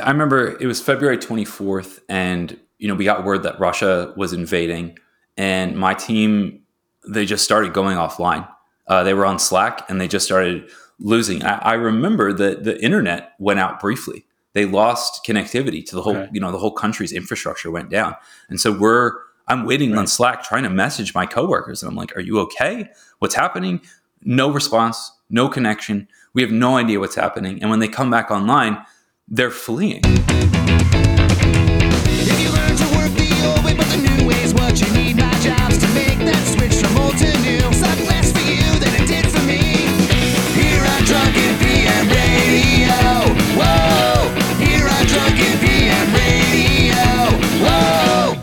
I remember it was February 24th, and you know we got word that Russia was invading, and my team they just started going offline. Uh, they were on Slack, and they just started losing. I, I, remember that the internet went out briefly. They lost connectivity to the whole, okay. you know, the whole country's infrastructure went down, and so we're. I'm waiting right. on Slack, trying to message my coworkers, and I'm like, "Are you okay? What's happening?" No response, no connection. We have no idea what's happening. And when they come back online, they're fleeing.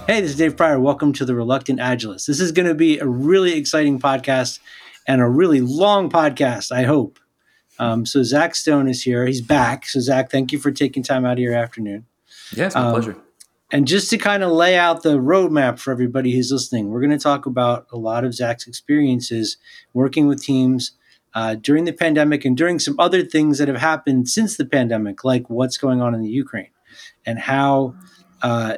Hey, this is Dave Prior. Welcome to the Reluctant Agilist. This is going to be a really exciting podcast and a really long podcast, I hope. Um, so Zach Stone is here. He's back. So Zach, thank you for taking time out of your afternoon. Yeah, it's my um, pleasure. And just to kind of lay out the roadmap for everybody who's listening, we're going to talk about a lot of Zach's experiences working with teams uh, during the pandemic and during some other things that have happened since the pandemic, like what's going on in the Ukraine and how uh,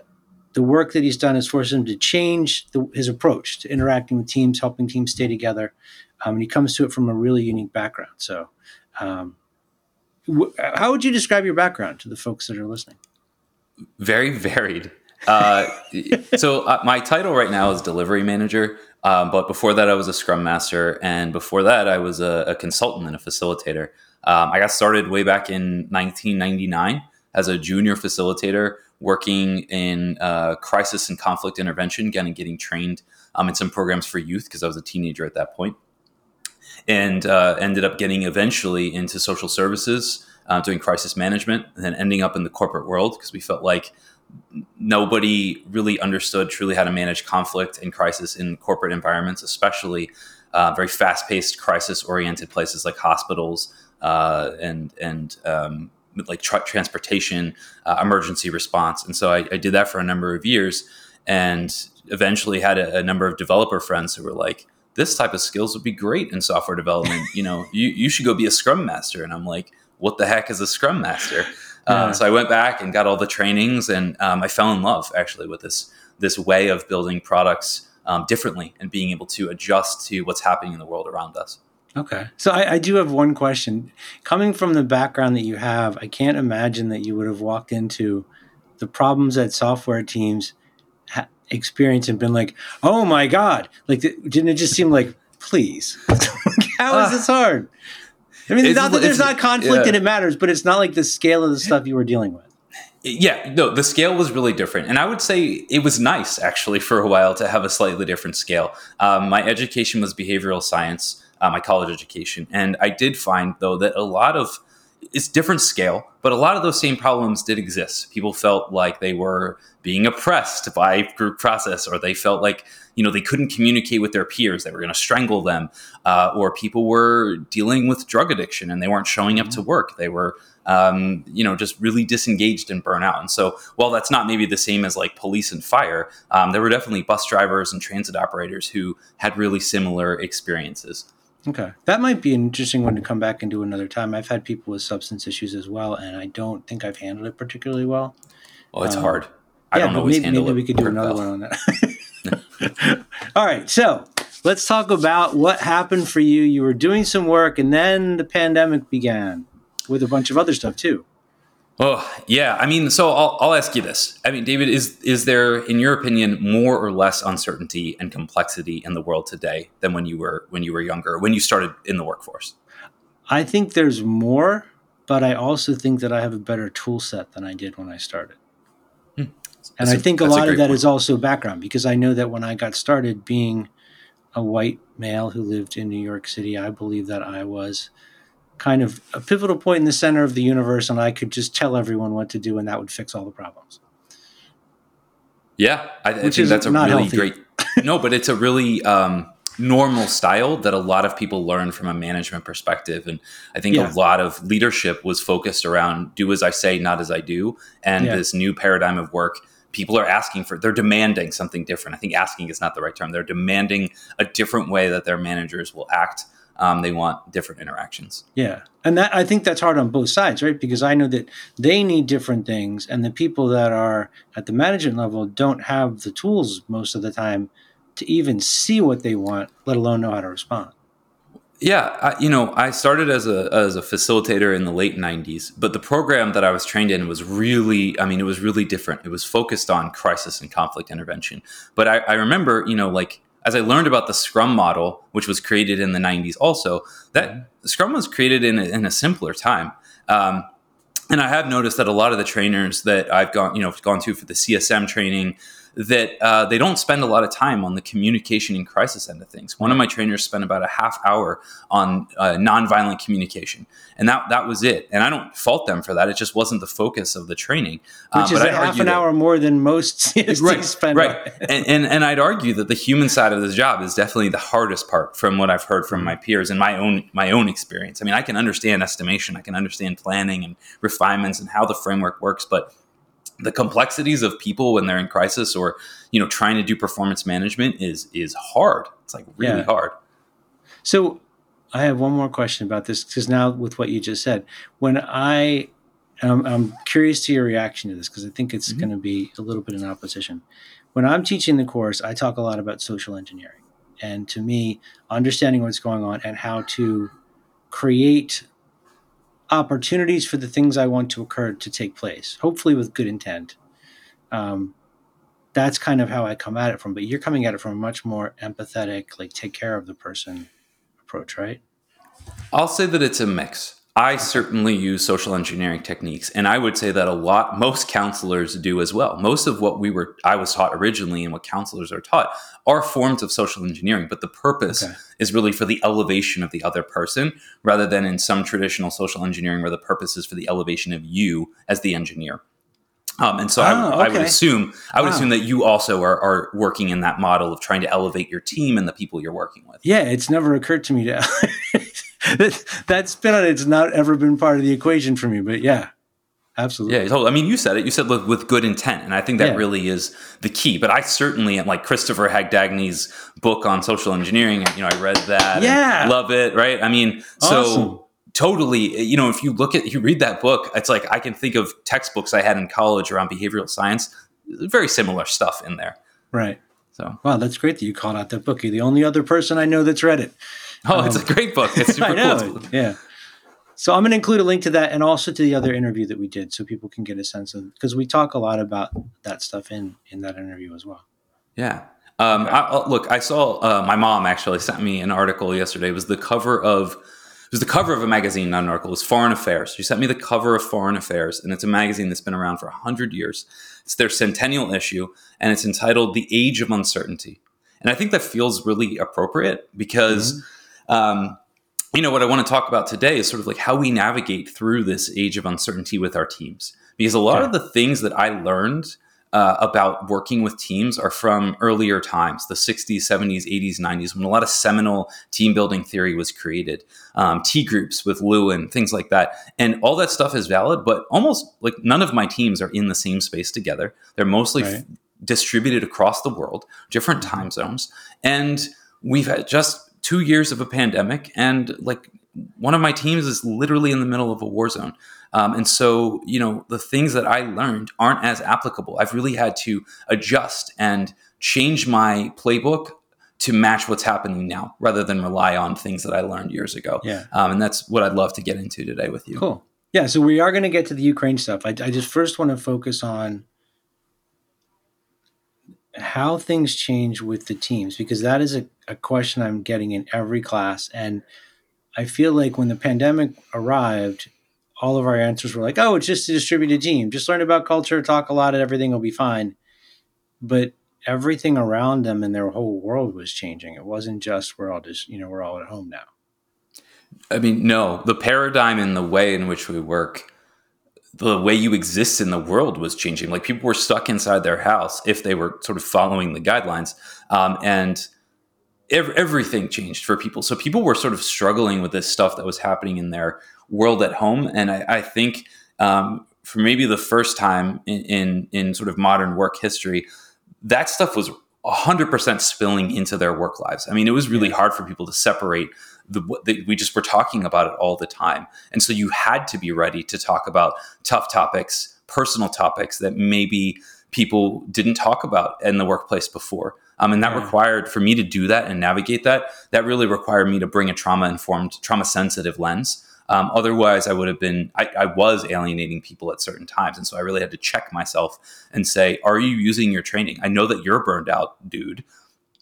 the work that he's done has forced him to change the, his approach to interacting with teams, helping teams stay together. Um, and he comes to it from a really unique background. So um, wh- how would you describe your background to the folks that are listening? Very varied. Uh, so uh, my title right now is delivery manager, um, but before that I was a scrum master, and before that I was a, a consultant and a facilitator. Um, I got started way back in 1999 as a junior facilitator, working in uh, crisis and conflict intervention, again, getting trained um, in some programs for youth because I was a teenager at that point and uh, ended up getting eventually into social services, uh, doing crisis management, and then ending up in the corporate world because we felt like nobody really understood truly how to manage conflict and crisis in corporate environments, especially uh, very fast-paced, crisis-oriented places like hospitals uh, and and um, like tra- transportation, uh, emergency response. And so I, I, did that for a number of years, and eventually had a, a number of developer friends who were like this type of skills would be great in software development. you know, you, you should go be a scrum master. And I'm like, what the heck is a scrum master? Yeah. Um, so I went back and got all the trainings, and um, I fell in love actually with this this way of building products um, differently and being able to adjust to what's happening in the world around us. Okay, so I, I, do have one question. Coming from the background that you have, I can't imagine that you would have walked into the problems that software teams experience and been like, oh my god, like didn't it just seem like, please, how is this hard? I mean, not that there's not conflict yeah. and it matters, but it's not like the scale of the stuff you were dealing with. Yeah, no, the scale was really different. And I would say it was nice actually for a while to have a slightly different scale. Um, my education was behavioral science, uh, my college education. And I did find, though, that a lot of it's different scale, but a lot of those same problems did exist. People felt like they were being oppressed by group process, or they felt like you know they couldn't communicate with their peers; they were going to strangle them, uh, or people were dealing with drug addiction and they weren't showing up to work. They were um, you know just really disengaged and burnout. And so, while that's not maybe the same as like police and fire, um, there were definitely bus drivers and transit operators who had really similar experiences. Okay. That might be an interesting one to come back and do another time. I've had people with substance issues as well, and I don't think I've handled it particularly well. Well, it's um, hard. I yeah, don't always maybe, handle maybe we could do another well. one on that. All right. So let's talk about what happened for you. You were doing some work, and then the pandemic began with a bunch of other stuff too. Oh yeah, I mean, so I'll, I'll ask you this. I mean, David, is is there, in your opinion, more or less uncertainty and complexity in the world today than when you were when you were younger, when you started in the workforce? I think there's more, but I also think that I have a better tool set than I did when I started. Hmm. And I think a lot a of that point. is also background because I know that when I got started, being a white male who lived in New York City, I believe that I was kind of a pivotal point in the center of the universe, and I could just tell everyone what to do, and that would fix all the problems. Yeah, I, I think that's a really healthy. great. no, but it's a really um, normal style that a lot of people learn from a management perspective, and I think yeah. a lot of leadership was focused around "do as I say, not as I do," and yeah. this new paradigm of work people are asking for they're demanding something different i think asking is not the right term they're demanding a different way that their managers will act Um, they want different interactions. Yeah, and that I think that's hard on both sides, right? Because I know that they need different things, and the people that are at the management level don't have the tools most of the time to even see what they want, let alone know how to respond. Yeah, I, you know, I started as a as a facilitator in the late '90s, but the program that I was trained in was really, I mean, it was really different. It was focused on crisis and conflict intervention. But I, I remember, you know, like as I learned about the Scrum model, which was created in the '90s, also that Scrum was created in a, in a simpler time. Um, and I have noticed that a lot of the trainers that I've gone, you know, gone to for the CSM training, that uh, they don't spend a lot of time on the communication and crisis end of things. One of my trainers spent about a half hour on uh, nonviolent communication, and that that was it. And I don't fault them for that; it just wasn't the focus of the training. Uh, Which is a half an that, hour more than most CSTs right, spend. Right, and, and and I'd argue that the human side of this job is definitely the hardest part, from what I've heard from my peers and my own my own experience. I mean, I can understand estimation, I can understand planning and refinements and how the framework works, but the complexities of people when they're in crisis or you know trying to do performance management is is hard it's like really yeah. hard so i have one more question about this because now with what you just said when i um, i'm curious to your reaction to this because i think it's mm-hmm. going to be a little bit in opposition when i'm teaching the course i talk a lot about social engineering and to me understanding what's going on and how to create opportunities for the things I want to occur to take place, hopefully with good intent. Um, that's kind of how I come at it from. But you're coming at it from a much more empathetic, like take care of the person approach, right? I'll say that it's a mix. I certainly use social engineering techniques, and I would say that a lot, most counselors do as well. Most of what we were, I was taught originally, and what counselors are taught, are forms of social engineering. But the purpose okay. is really for the elevation of the other person, rather than in some traditional social engineering where the purpose is for the elevation of you as the engineer. Um, and so oh, I, okay. I, would assume I would wow. assume that you also are, are, working in that model of trying to elevate your team and the people you're working with. Yeah, it's never occurred to me to that, that spin on it's not ever been part of the equation for me. But yeah, absolutely. Yeah, totally. I mean, you said it. You said with, with good intent, and I think that yeah. really is the key. But I certainly, like Christopher Hadnagy's book on social engineering, you know, I read that. Yeah, love it. Right. I mean, so. Totally, you know, if you look at, you read that book, it's like I can think of textbooks I had in college around behavioral science, very similar stuff in there. Right. So, wow, that's great that you called out that book. You're the only other person I know that's read it. Oh, um, it's a great book. It's super cool. Yeah. So I'm going to include a link to that and also to the other interview that we did, so people can get a sense of because we talk a lot about that stuff in in that interview as well. Yeah. Um, I, look, I saw uh, my mom actually sent me an article yesterday. It was the cover of it was the cover of a magazine, not an article. It was Foreign Affairs. She sent me the cover of Foreign Affairs, and it's a magazine that's been around for hundred years. It's their centennial issue, and it's entitled "The Age of Uncertainty." And I think that feels really appropriate because. Mm-hmm um, you know, what I want to talk about today is sort of like how we navigate through this age of uncertainty with our teams. Because a lot of the things that I learned uh, about working with teams are from earlier times, the 60s, 70s, 80s, 90s, when a lot of seminal team building theory was created. Um, T groups with Lewin, things like that. And all that stuff is valid, but almost like none of my teams are in the same space together. They're mostly right. f- distributed across the world, different mm-hmm. time zones. And we've had just two years of a pandemic, and like one of my teams is literally in the middle of a war zone. Um, and so, you know, the things that I learned aren't as applicable. I've really had to adjust and change my playbook to match what's happening now rather than rely on things that I learned years ago. Yeah. Um, and that's what I'd love to get into today with you. Cool. Yeah. So we are going to get to the Ukraine stuff. I, I just first want to focus on how things change with the teams because that is a, a question I'm getting in every class. And I feel like when the pandemic arrived, all of our answers were like, oh, it's just a distributed team. Just learn about culture, talk a lot, and everything will be fine. But everything around them and their whole world was changing. It wasn't just we're all just, you know, we're all at home now. I mean, no, the paradigm and the way in which we work the way you exist in the world was changing. Like people were stuck inside their house if they were sort of following the guidelines, um, and ev- everything changed for people. So people were sort of struggling with this stuff that was happening in their world at home, and I, I think um, for maybe the first time in, in in sort of modern work history, that stuff was 100% spilling into their work lives. I mean, it was really hard for people to separate the, the, we just were talking about it all the time. And so you had to be ready to talk about tough topics, personal topics that maybe people didn't talk about in the workplace before. Um, and that required for me to do that and navigate that. That really required me to bring a trauma informed, trauma sensitive lens. Um, otherwise, I would have been, I, I, was alienating people at certain times. And so I really had to check myself and say, are you using your training? I know that you're burned out, dude.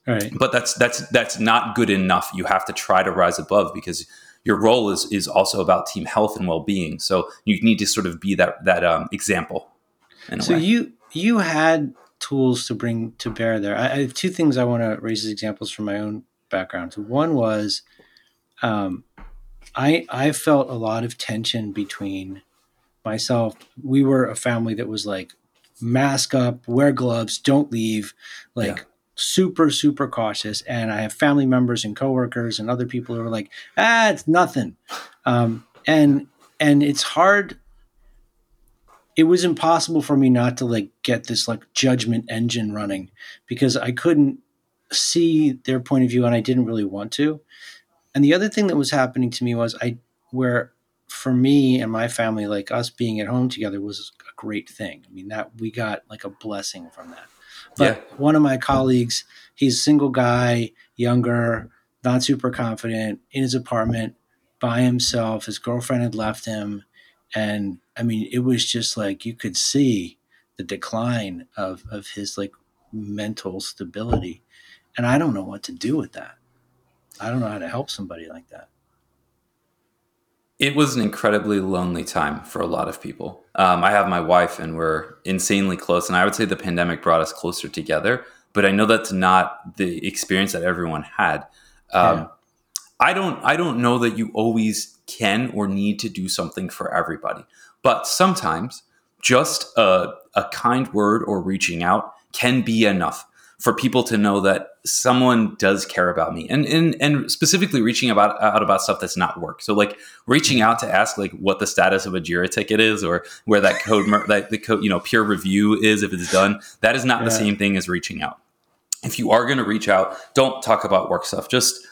Right. But that's that's that's not good enough. You have to try to rise above because your role is is also about team health and well being. So you need to sort of be that that um, example. so you you had tools to bring to bear there. I, I have two things I want to raise as examples from my own background. So one was, um, I I felt a lot of tension between myself. We were a family that was like mask up, wear gloves, don't leave, like. Yeah super super cautious and i have family members and coworkers and other people who are like ah it's nothing um, and and it's hard it was impossible for me not to like get this like judgment engine running because i couldn't see their point of view and i didn't really want to and the other thing that was happening to me was i where for me and my family like us being at home together was a great thing i mean that we got like a blessing from that but yeah. one of my colleagues, he's a single guy, younger, not super confident, in his apartment by himself. His girlfriend had left him. And I mean, it was just like you could see the decline of, of his like mental stability. And I don't know what to do with that. I don't know how to help somebody like that it was an incredibly lonely time for a lot of people. Um, I have my wife, and we're insanely close. And I would say the pandemic brought us closer together. But I know that's not the experience that everyone had. Um, yeah. I don't. I don't know that you always can or need to do something for everybody. But sometimes just a, a kind word or reaching out can be enough for people to know that someone does care about me. And and and specifically reaching about out about stuff that's not work. So like reaching out to ask like what the status of a jira ticket is or where that code that the code you know peer review is if it's done. That is not yeah. the same thing as reaching out. If you are going to reach out don't talk about work stuff. Just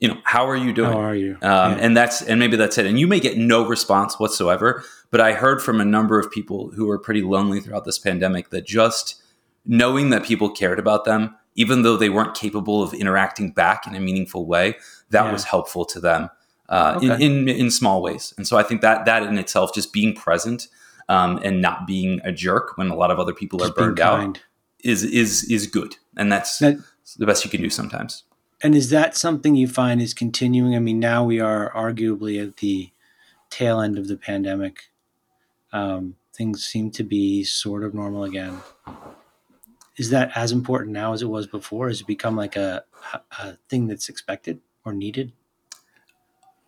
you know how are you doing how are you um, yeah. and that's and maybe that's it and you may get no response whatsoever but i heard from a number of people who were pretty lonely throughout this pandemic that just knowing that people cared about them, even though they weren't capable of interacting back in a meaningful way, that yeah. was helpful to them uh, okay. in, in, in small ways. And so I think that that in itself, just being present um, and not being a jerk when a lot of other people just are burned out, is is is good, and that's that, the best you can do sometimes. And is that something you find is continuing? I mean, now we are arguably at the tail end of the pandemic. Um, things seem to be sort of normal again is that as important now as it was before? Has it become like a, a thing that's expected or needed?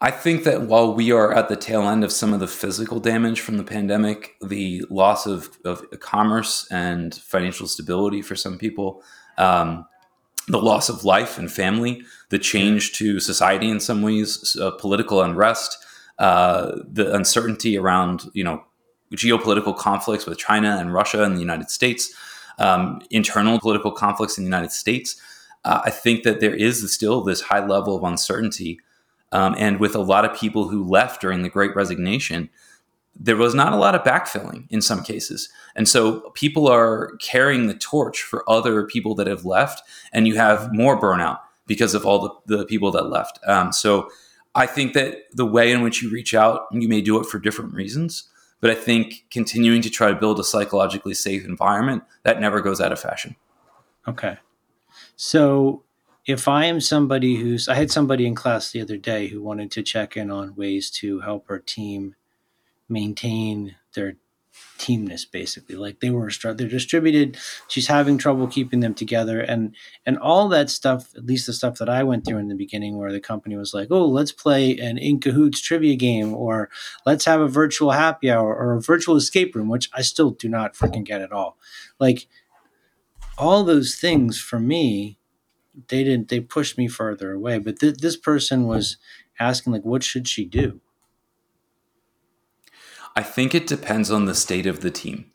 I think that while we are at the tail end of some of the physical damage from the pandemic, the loss of, of commerce and financial stability for some people, um, the loss of life and family, the change to society in some ways, uh, political unrest, uh, the uncertainty around you know geopolitical conflicts with China and Russia and the United States, um, internal political conflicts in the United States, uh, I think that there is still this high level of uncertainty. Um, and with a lot of people who left during the Great Resignation, there was not a lot of backfilling in some cases. And so people are carrying the torch for other people that have left, and you have more burnout because of all the, the people that left. Um, so I think that the way in which you reach out, you may do it for different reasons. But I think continuing to try to build a psychologically safe environment that never goes out of fashion. Okay. So if I am somebody who's, I had somebody in class the other day who wanted to check in on ways to help her team maintain their teamness basically. Like they were they're distributed. She's having trouble keeping them together. And and all that stuff at least the stuff that i went through in the beginning where the company was like oh let's play an in cahoots trivia game or let's have a virtual happy hour or a virtual escape room which i still do not freaking get at all. Like all those things for me they didn't they pushed me further away. But th- this person was asking like what should she do I think it depends on the state of the team.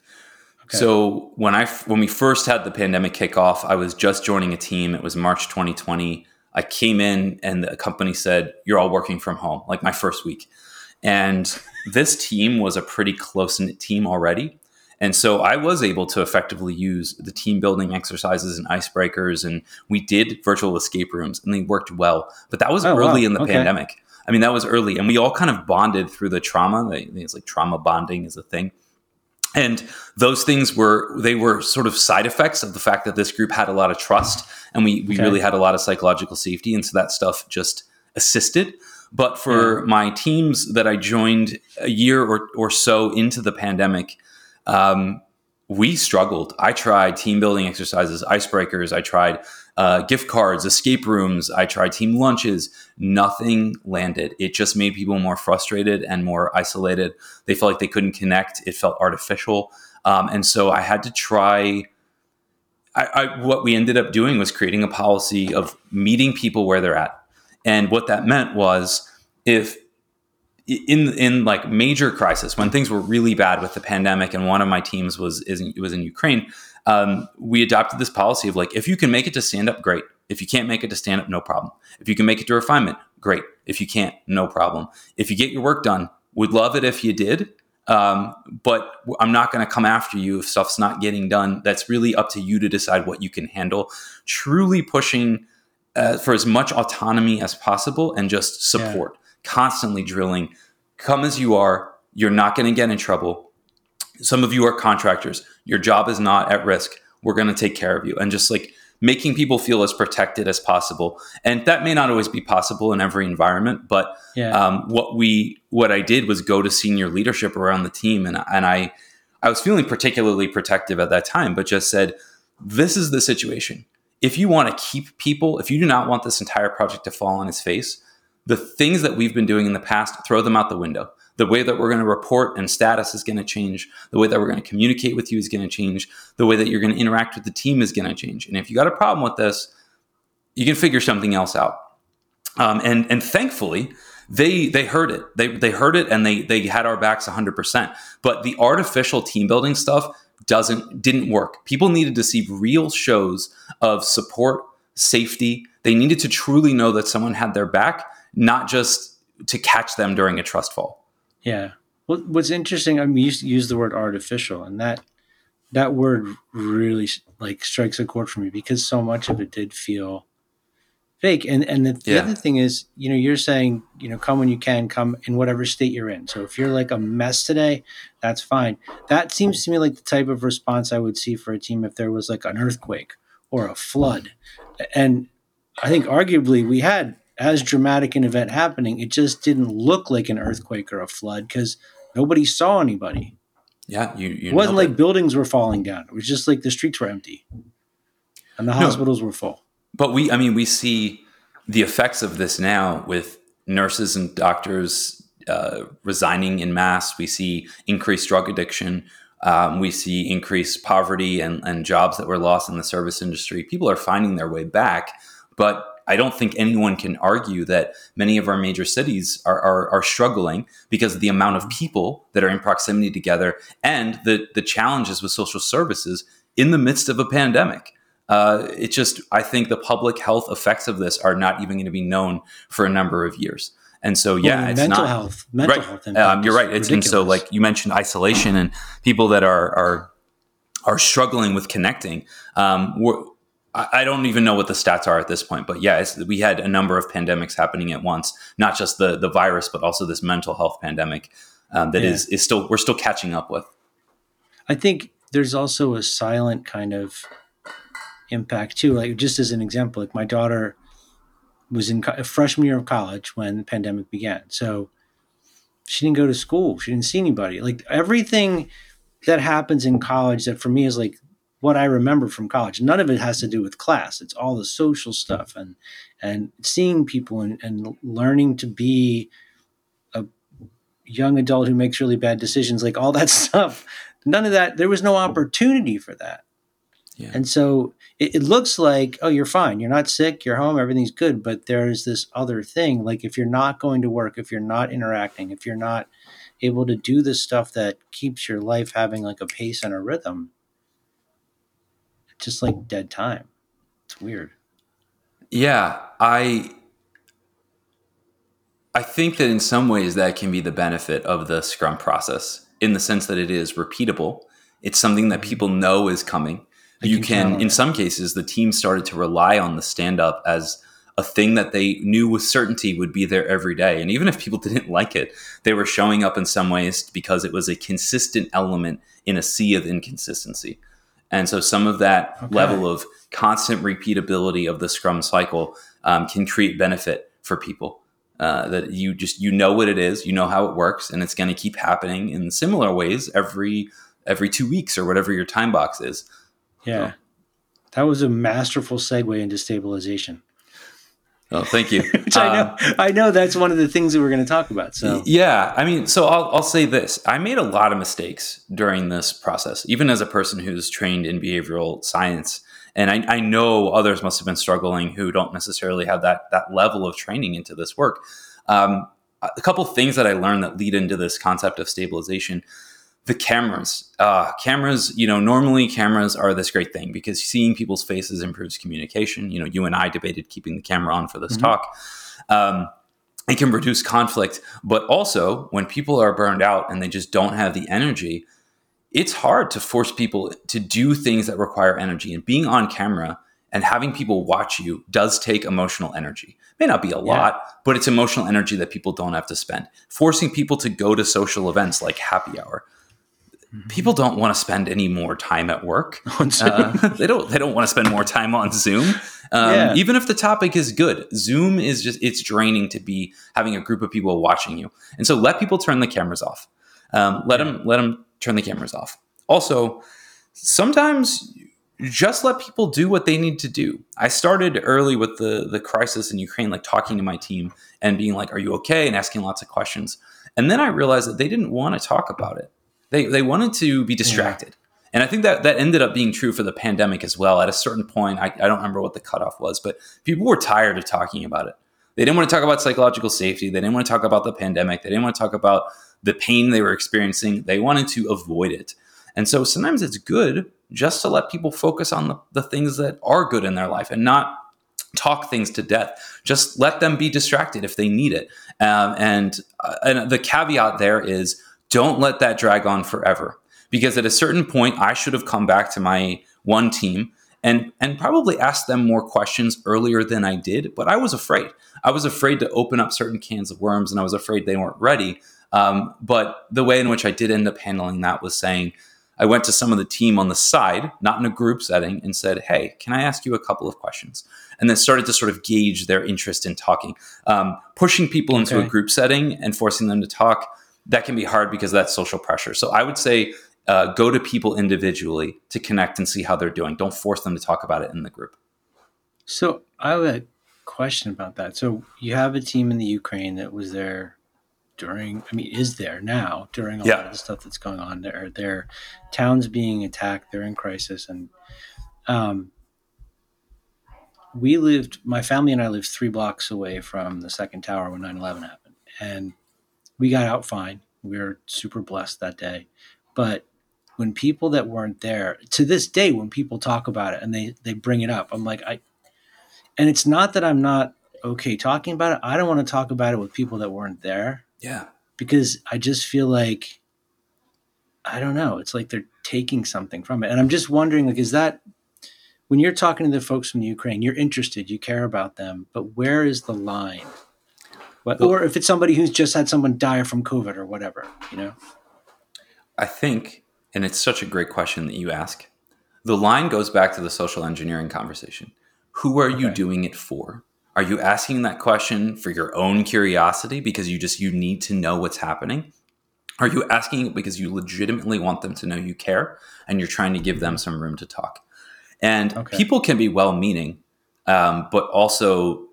Okay. So when I when we first had the pandemic kick off, I was just joining a team. It was March 2020. I came in and the company said, You're all working from home, like my first week. And this team was a pretty close knit team already. And so I was able to effectively use the team building exercises and icebreakers. And we did virtual escape rooms and they worked well. But that was oh, early wow. in the okay. pandemic. I mean, that was early. And we all kind of bonded through the trauma. I think It's like trauma bonding is a thing. And those things were, they were sort of side effects of the fact that this group had a lot of trust and we, we okay. really had a lot of psychological safety. And so that stuff just assisted. But for yeah. my teams that I joined a year or, or so into the pandemic, um, we struggled. I tried team building exercises, icebreakers. I tried uh, gift cards, escape rooms. I tried team lunches. Nothing landed. It just made people more frustrated and more isolated. They felt like they couldn't connect. It felt artificial. Um, and so I had to try. I, I, what we ended up doing was creating a policy of meeting people where they're at. And what that meant was if in in like major crisis when things were really bad with the pandemic and one of my teams was is was in Ukraine um, we adopted this policy of like if you can make it to stand up great. If you can't make it to stand up no problem. If you can make it to refinement great. If you can't no problem. If you get your work done would love it if you did um, but I'm not going to come after you if stuff's not getting done. That's really up to you to decide what you can handle. Truly pushing uh, for as much autonomy as possible and just support. Yeah constantly drilling. Come as you are, you're not going to get in trouble. Some of you are contractors. Your job is not at risk. We're going to take care of you. And just like making people feel as protected as possible. And that may not always be possible in every environment, but yeah. um, what we what I did was go to senior leadership around the team, and and I I was feeling particularly protective at that time, but just said, this is the situation. If you want to keep people, if you do not want this entire project to fall on its face, the things that we've been doing in the past, throw them out the window. The way that we're going to report and status is going to change. The way that we're going to communicate with you is going to change. The way that you're going to interact with the team is going to change. And if you got a problem with this, you can figure something else out. Um, and and thankfully, they they heard it. They they heard it, and they they had our backs 100. percent But the artificial team building stuff doesn't didn't work. People needed to see real shows of support, safety. They needed to truly know that someone had their back not just to catch them during a trust fall. Yeah. Well, what's interesting, I mean, you use the word artificial, and that that word really like strikes a chord for me because so much of it did feel fake. And and the, the yeah. other thing is, you know, you're saying, you know, come when you can, come in whatever state you're in. So if you're like a mess today, that's fine. That seems to me like the type of response I would see for a team if there was like an earthquake or a flood. And I think arguably we had as dramatic an event happening, it just didn't look like an earthquake or a flood because nobody saw anybody. Yeah, you. you it wasn't like it. buildings were falling down. It was just like the streets were empty, and the no, hospitals were full. But we, I mean, we see the effects of this now with nurses and doctors uh, resigning in mass. We see increased drug addiction. Um, we see increased poverty and, and jobs that were lost in the service industry. People are finding their way back, but I don't think anyone can argue that many of our major cities are, are, are, struggling because of the amount of people that are in proximity together and the, the challenges with social services in the midst of a pandemic. Uh, it just, I think the public health effects of this are not even going to be known for a number of years. And so, yeah, well, it's mental not, health, mental right. health. Um, you're right. It's, and so, like you mentioned, isolation and people that are are are struggling with connecting. Um, I don't even know what the stats are at this point, but yeah, we had a number of pandemics happening at once, not just the the virus, but also this mental health pandemic um, that yeah. is is still we're still catching up with. I think there's also a silent kind of impact too. Like just as an example, like my daughter was in a freshman year of college when the pandemic began, so she didn't go to school, she didn't see anybody. Like everything that happens in college that for me is like what I remember from college. None of it has to do with class. It's all the social stuff and and seeing people and, and learning to be a young adult who makes really bad decisions, like all that stuff. None of that. There was no opportunity for that. Yeah. And so it, it looks like, oh, you're fine. You're not sick. You're home. Everything's good. But there's this other thing. Like if you're not going to work, if you're not interacting, if you're not able to do the stuff that keeps your life having like a pace and a rhythm, just like dead time. It's weird. Yeah, I I think that in some ways that can be the benefit of the Scrum process in the sense that it is repeatable. It's something that mm-hmm. people know is coming. you can, in some cases, the team started to rely on the stand up as a thing that they knew with certainty would be there every day. And even if people didn't like it, they were showing up in some ways because it was a consistent element in a sea of inconsistency. And so some of that okay. level of constant repeatability of the Scrum cycle um, can create benefit for people. Uh, that you just you know what it is, you know how it works, and it's going to keep happening in similar ways every every two weeks or whatever your time box is. Yeah, so. that was a masterful segue into stabilization. Oh, thank you. Which I know, um, I know that's one of the things that we're going to talk about. So yeah, I mean, so I'll, I'll say this: I made a lot of mistakes during this process, even as a person who's trained in behavioral science. And I, I know others must have been struggling who don't necessarily have that that level of training into this work. Um, a couple things that I learned that lead into this concept of stabilization the cameras. Uh, cameras you know normally cameras are this great thing because seeing people's faces improves communication. You know you and i debated keeping the camera on for this mm-hmm. talk. Um, it can reduce conflict but also when people are burned out and they just don't have the energy it's hard to force people to do things that require energy and being on camera and having people watch you does take emotional energy. May not be a lot yeah. but it's emotional energy that people don't have to spend. Forcing people to go to social events like happy hour people don't want to spend any more time at work. Uh, they don't. They don't want to spend more time on Zoom, um, yeah. even if the topic is good. Zoom is just it's draining to be having a group of people watching you, and so let people turn the cameras off. Um, let yeah. them let them turn the cameras off. Also, sometimes just let people do what they need to do. I started early with the the crisis in Ukraine, like talking to my team and being like, "Are you okay?" and asking lots of questions. And then I realized that they didn't want to talk about it. They they wanted to be distracted. Yeah. And I think that that ended up being true for the pandemic as well. At a certain point, I, I don't remember what the cutoff was, but people were tired of talking about it. They didn't want to talk about psychological safety. They didn't want to talk about the pandemic. They didn't want to talk about the pain they were experiencing. They wanted to avoid it. And so sometimes it's good just to let people focus on the, the things that are good in their life and not talk things to death. Just let them be distracted if they need it. Um, and, uh, and the caveat there is don't let that drag on forever. Because at a certain point, I should have come back to my one team and and probably asked them more questions earlier than I did. But I was afraid. I was afraid to open up certain cans of worms, and I was afraid they weren't ready. Um, but the way in which I did end up handling that was saying, I went to some of the team on the side, not in a group setting, and said, Hey, can I ask you a couple of questions? And then started to sort of gauge their interest in talking. Um, pushing people into okay. a group setting and forcing them to talk that can be hard because that's social pressure. So I would say uh, go to people individually to connect and see how they're doing. Don't force them to talk about it in the group. So I have a question about that. So you have a team in the Ukraine that was there during, I mean, is there now during a yeah. lot of the stuff that's going on there. Their towns being attacked, they're in crisis. And um, we lived, my family and I lived three blocks away from the second tower when 9 11 happened. And we got out fine. We were super blessed that day. But when people that weren't there, to this day, when people talk about it and they they bring it up, I'm like, I and it's not that I'm not okay talking about it. I don't want to talk about it with people that weren't there. Yeah. Because I just feel like I don't know. It's like they're taking something from it. And I'm just wondering, like, is that when you're talking to the folks from the Ukraine, you're interested, you care about them, but where is the line? But, or if it's somebody who's just had someone die from COVID or whatever, you know? I think, and it's such a great question that you ask, the line goes back to the social engineering conversation. Who are okay. you doing it for? Are you asking that question for your own curiosity because you just you need to know what's happening? Are you asking it because you legitimately want them to know you care and you're trying to give them some room to talk? And okay. people can be well meaning, um, but also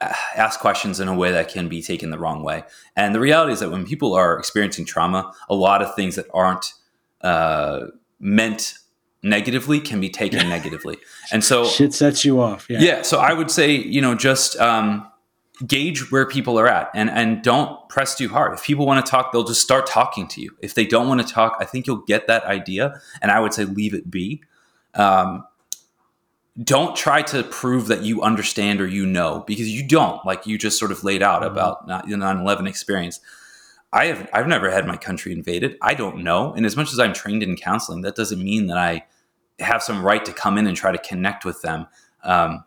ask questions in a way that can be taken the wrong way. And the reality is that when people are experiencing trauma, a lot of things that aren't uh, meant negatively can be taken negatively. And so shit sets you off. Yeah. Yeah. So I would say, you know, just um, gauge where people are at and, and don't press too hard. If people want to talk, they'll just start talking to you. If they don't want to talk, I think you'll get that idea. And I would say leave it be. Um, don't try to prove that you understand or you know because you don't like you just sort of laid out mm-hmm. about the 9-11 experience. I have i've never had my country invaded. I don't know. And as much as i'm trained in counseling that doesn't mean that i have some right to come in and try to connect with them. Um,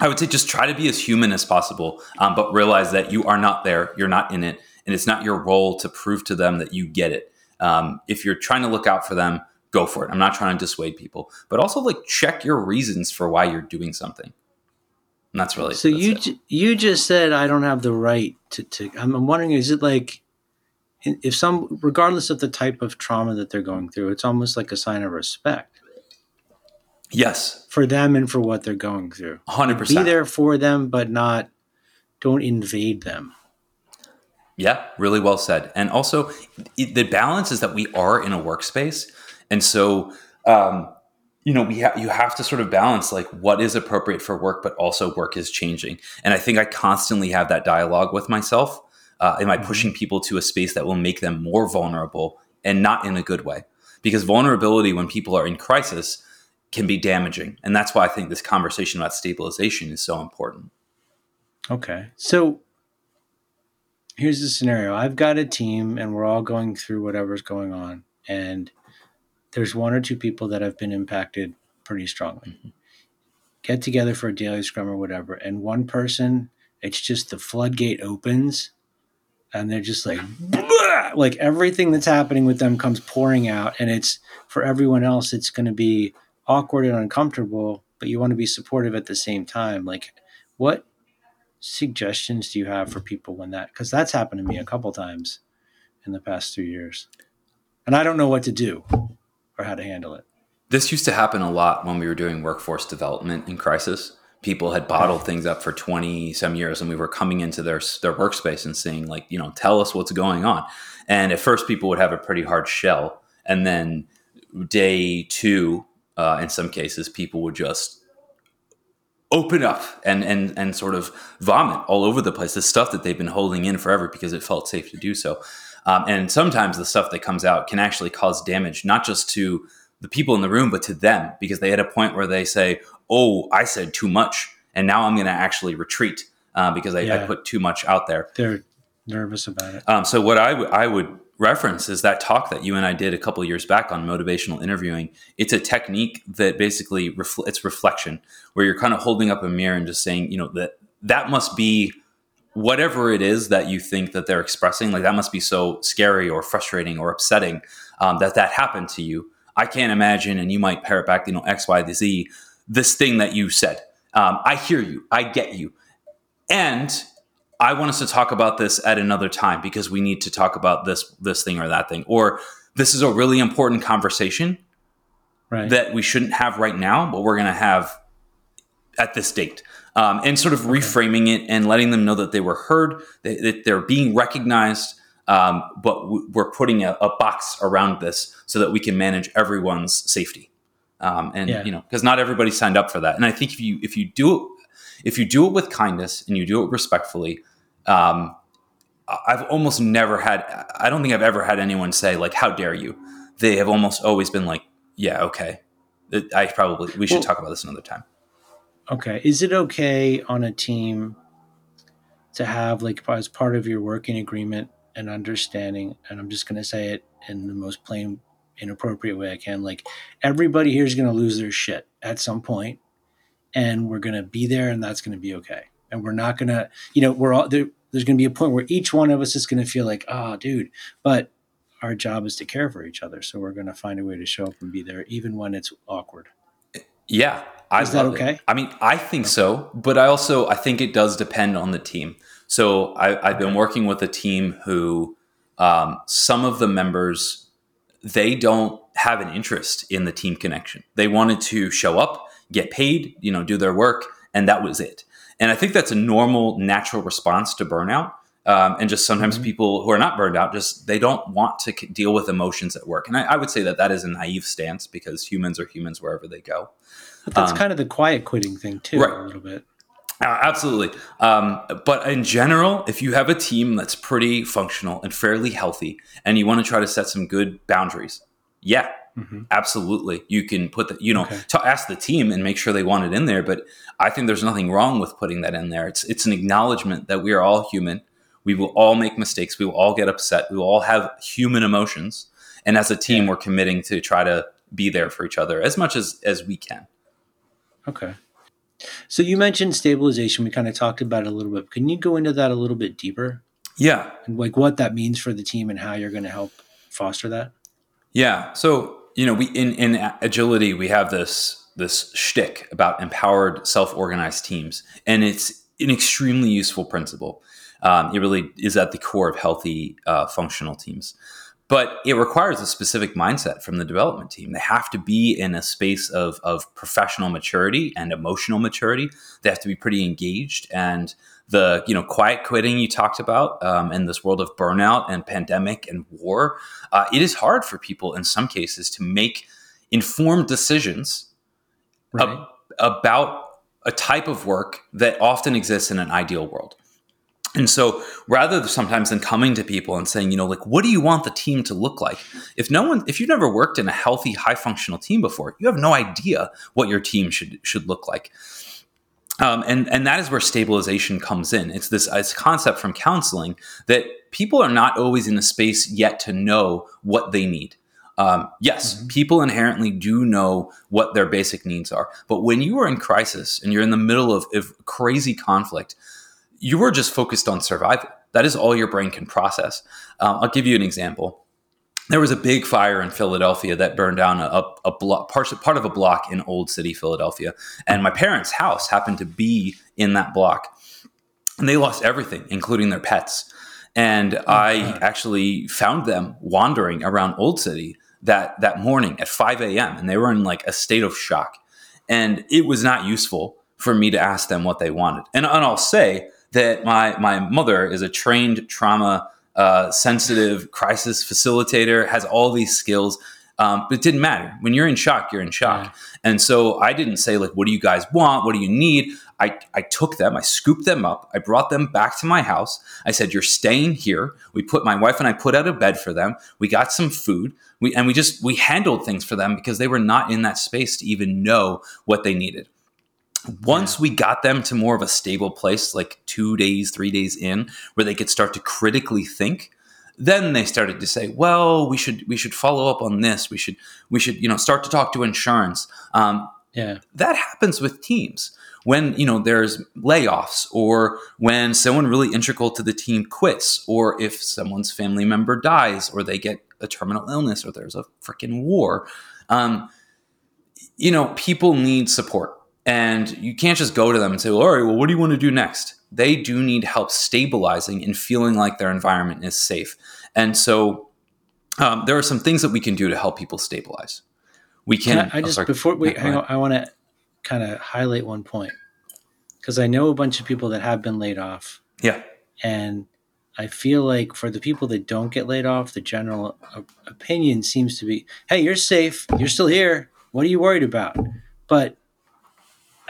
i would say just try to be as human as possible um, but realize that you are not there you're not in it and it's not your role to prove to them that you get it. Um, if you're trying to look out for them go for it. I'm not trying to dissuade people, but also like check your reasons for why you're doing something. And that's really so. That's you you just said I don't have the right to. to I'm wondering, is it like if some, regardless of the type of trauma that they're going through, it's almost like a sign of respect. Yes, for them and for what they're going through. Hundred percent. Be there for them, but not. Don't invade them. Yeah, really well said. And also, the balance is that we are in a workspace and so, um, you know, we ha- you have to sort of balance like what is appropriate for work, but also work is changing. And I think I constantly have that dialogue with myself. Uh, am I mm-hmm. pushing people to a space that will make them more vulnerable and not in a good way? Because vulnerability when people are in crisis can be damaging. And that's why I think this conversation about stabilization is so important. Okay. So here's the scenario I've got a team and we're all going through whatever's going on. And there's one or two people that have been impacted pretty strongly. Mm-hmm. Get together for a daily scrum or whatever, and one person, it's just the floodgate opens, and they're just like, like everything that's happening with them comes pouring out, and it's for everyone else, it's going to be awkward and uncomfortable, but you want to be supportive at the same time. Like, what suggestions do you have for people when that? Because that's happened to me a couple times in the past two years, and I don't know what to do or how to handle it. This used to happen a lot when we were doing workforce development in crisis. People had bottled things up for 20 some years and we were coming into their their workspace and saying like, you know, tell us what's going on. And at first people would have a pretty hard shell and then day 2 uh, in some cases people would just open up and and and sort of vomit all over the place the stuff that they've been holding in forever because it felt safe to do so um, and sometimes the stuff that comes out can actually cause damage, not just to the people in the room, but to them, because they had a point where they say, Oh, I said too much. And now I'm going to actually retreat uh, because I, yeah. I, put too much out there. They're nervous about it. Um, so, what I, w- I would reference is that talk that you and I did a couple years back on motivational interviewing. It's a technique that basically refl- it's reflection, where you're kind of holding up a mirror and just saying, you know, that that must be whatever it is that you think that they're expressing like that must be so scary or frustrating or upsetting um, that that happened to you. I can't imagine and you might pair it back you know x y z this thing that you said. Um, i hear you. I get you. And i want us to talk about this at another time because we need to talk about this this thing or that thing. Or this is a really important conversation right. that we shouldn't have right now but we're going to have at this date um, and sort of okay. reframing it and letting them know that they were heard, that, that they're being recognized, um, but w- we're putting a, a, box around this so that we can manage everyone's safety. Um, and yeah. you know, because not everybody signed up for that. And I think if you if you do it if you do it with kindness and you do it respectfully, um, I've almost never had. I don't think I've ever had anyone say like, "How dare you?" They have almost always been like, "Yeah, okay." I probably we should well, talk about this another time. Okay. Is it okay on a team to have, like, as part of your working agreement, and understanding, and I'm just going to say it in the most plain, inappropriate way I can, like, everybody here is going to lose their shit at some point, and we're going to be there, and that's going to be okay. And we're not going to, you know, we're all there. There's going to be a point where each one of us is going to feel like, oh, dude, but our job is to care for each other. So we're going to find a way to show up and be there, even when it's awkward. Yeah, I Is that okay? It. I mean, I think okay. so, but I also I think it does depend on the team. So I, have been working with a team who um, some of the members they don't have an interest in the team connection. They wanted to show up, get paid, you know, do their work, and that was it. And I think that's a normal, natural response to burnout. Um, and just sometimes mm-hmm. people who are not burned out just they don't want to deal with emotions at work and I, I, would say that that is a naive stance because humans are humans wherever they go but that's um, kind of the quiet quitting thing too right. a little bit uh, absolutely um, but in general if you have a team that's pretty functional and fairly healthy and you want to try to set some good boundaries yeah Mm-hmm. Absolutely, you can put the you know okay. to ask the team and make sure they want it in there. But I think there's nothing wrong with putting that in there. It's it's an acknowledgement that we are all human. We will all make mistakes. We will all get upset. We will all have human emotions. And as a team, yeah. we're committing to try to be there for each other as much as as we can. Okay. So you mentioned stabilization. We kind of talked about it a little bit. Can you go into that a little bit deeper? Yeah. And like what that means for the team and how you're going to help foster that? Yeah. So, you know, we in, in agility, we have this this shtick about empowered, self-organized teams. And it's an extremely useful principle. Um, it really is at the core of healthy uh, functional teams but it requires a specific mindset from the development team. They have to be in a space of, of professional maturity and emotional maturity. They have to be pretty engaged. And the you know quiet quitting you talked about um, in this world of burnout and pandemic and war, uh, it is hard for people in some cases to make informed decisions right. ab- about a type of work that often exists in an ideal world. And so rather than sometimes than coming to people and saying, you know, like, what do you want the team to look like? If no one, if you've never worked in a healthy, high functional team before, you have no idea what your team should, should look like. Um, and, and that is where stabilization comes in. It's this it's concept from counseling that people are not always in a space yet to know what they need. Um, yes, mm-hmm. people inherently do know what their basic needs are. But when you are in crisis and you're in the middle of, of crazy conflict, you were just focused on survival. That is all your brain can process. Uh, I'll give you an example. There was a big fire in Philadelphia that burned down a, a block, part, part of a block in Old City, Philadelphia. And my parents' house happened to be in that block. And they lost everything, including their pets. And oh, I God. actually found them wandering around Old City that, that morning at 5 a.m. And they were in like a state of shock. And it was not useful for me to ask them what they wanted. And, and I'll say, that my my mother is a trained trauma uh, sensitive crisis facilitator, has all these skills. Um, but it didn't matter. When you're in shock, you're in shock. Yeah. And so I didn't say like, "What do you guys want? What do you need?" I, I took them, I scooped them up, I brought them back to my house. I said, "You're staying here." We put my wife and I put out a bed for them. We got some food. We and we just we handled things for them because they were not in that space to even know what they needed once we got them to more of a stable place, like two days, three days in, where they could start to critically think, then they started to say, "Well, we should we should follow up on this. We should we should you know start to talk to insurance." Um, yeah, that happens with teams when you know there's layoffs or when someone really integral to the team quits or if someone's family member dies or they get a terminal illness or there's a freaking war. Um, you know, people need support and you can't just go to them and say, well, all right, well, what do you want to do next? They do need help stabilizing and feeling like their environment is safe. And so um, there are some things that we can do to help people stabilize. We can. can I, I, just, oh, before we hang on, I want to kind of highlight one point because I know a bunch of people that have been laid off. Yeah. And I feel like for the people that don't get laid off, the general opinion seems to be, hey, you're safe. You're still here. What are you worried about? But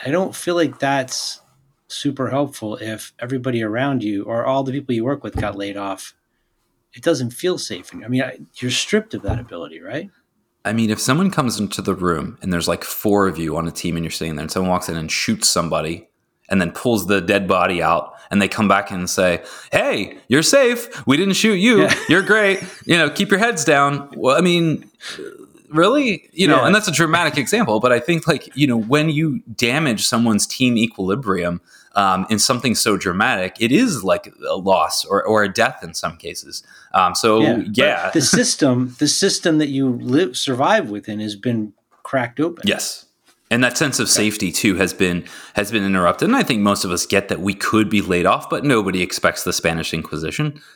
I don't feel like that's super helpful if everybody around you or all the people you work with got laid off. It doesn't feel safe. I mean, you're stripped of that ability, right? I mean, if someone comes into the room and there's like four of you on a team and you're sitting there and someone walks in and shoots somebody and then pulls the dead body out and they come back and say, Hey, you're safe. We didn't shoot you. Yeah. You're great. You know, keep your heads down. Well, I mean, really you know yeah. and that's a dramatic example but i think like you know when you damage someone's team equilibrium um, in something so dramatic it is like a loss or, or a death in some cases. Um, so yeah, yeah. the system the system that you live survive within has been cracked open. Yes. And that sense of safety too has been has been interrupted. And i think most of us get that we could be laid off but nobody expects the spanish inquisition.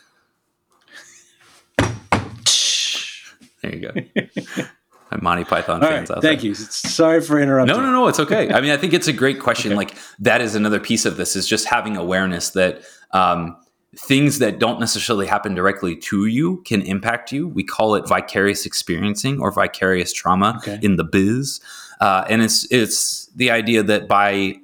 There you go Monty Python fans right, out thank there. you. Sorry for interrupting. No, no, no. It's okay. I mean, I think it's a great question. Okay. Like that is another piece of this is just having awareness that um, things that don't necessarily happen directly to you can impact you. We call it vicarious experiencing or vicarious trauma okay. in the biz, uh, and it's it's the idea that by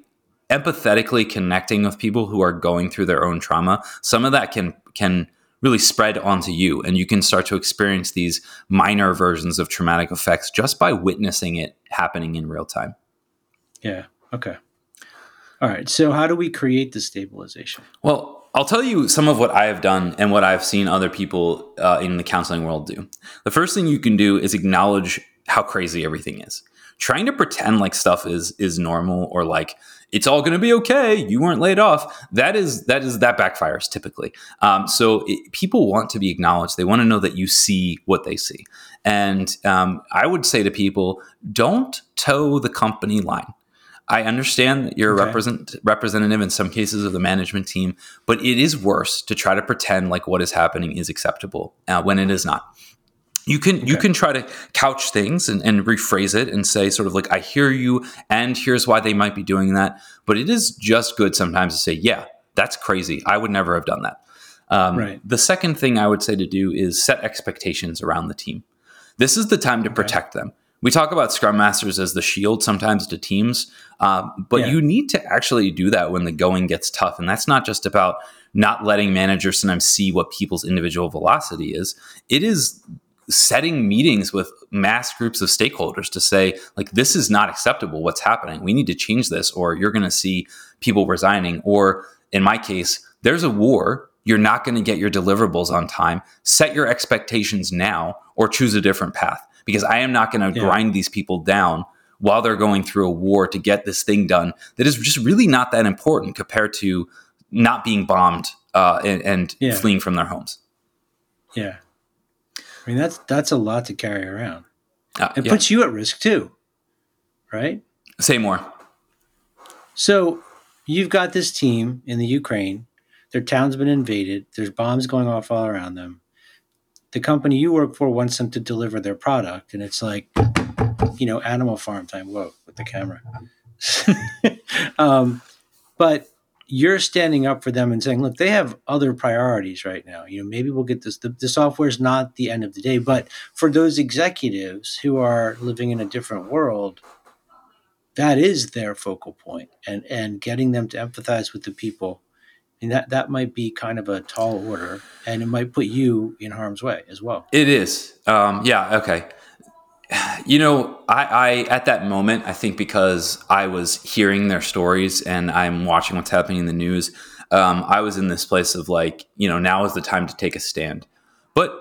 empathetically connecting with people who are going through their own trauma, some of that can can really spread onto you and you can start to experience these minor versions of traumatic effects just by witnessing it happening in real time yeah okay all right so how do we create the stabilization well I'll tell you some of what I have done and what I've seen other people uh, in the counseling world do. The first thing you can do is acknowledge how crazy everything is. Trying to pretend like stuff is is normal or like it's all going to be okay. You weren't laid off. That is that is that backfires typically. Um, so it, people want to be acknowledged. They want to know that you see what they see. And um, I would say to people, don't toe the company line. I understand that you're okay. a represent, representative in some cases of the management team, but it is worse to try to pretend like what is happening is acceptable uh, when it is not. You can okay. you can try to couch things and, and rephrase it and say sort of like I hear you and here's why they might be doing that. But it is just good sometimes to say, yeah, that's crazy. I would never have done that. Um, right. The second thing I would say to do is set expectations around the team. This is the time to okay. protect them. We talk about Scrum Masters as the shield sometimes to teams, um, but yeah. you need to actually do that when the going gets tough. And that's not just about not letting managers sometimes see what people's individual velocity is. It is setting meetings with mass groups of stakeholders to say like this is not acceptable what's happening? We need to change this or you're going to see people resigning or in my case there's a war. You're not going to get your deliverables on time. Set your expectations now or choose a different path because i am not going to yeah. grind these people down while they're going through a war to get this thing done that is just really not that important compared to not being bombed uh, and, and yeah. fleeing from their homes. Yeah I mean, that's that's a lot to carry around. Uh, it yeah. puts you at risk too, right? Say more. So you've got this team in the Ukraine. Their town's been invaded. There's bombs going off all around them. The company you work for wants them to deliver their product, and it's like, you know, Animal Farm time. Whoa, with the camera. um, but you're standing up for them and saying, look, they have other priorities right now. You know, maybe we'll get this. The, the software is not the end of the day, but for those executives who are living in a different world, that is their focal point, and and getting them to empathize with the people, and that that might be kind of a tall order, and it might put you in harm's way as well. It is, um, yeah, okay. You know, I, I, at that moment, I think because I was hearing their stories and I'm watching what's happening in the news, um, I was in this place of like, you know, now is the time to take a stand. But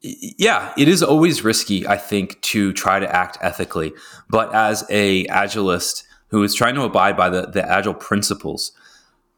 yeah, it is always risky, I think, to try to act ethically. But as a agilist who is trying to abide by the, the agile principles,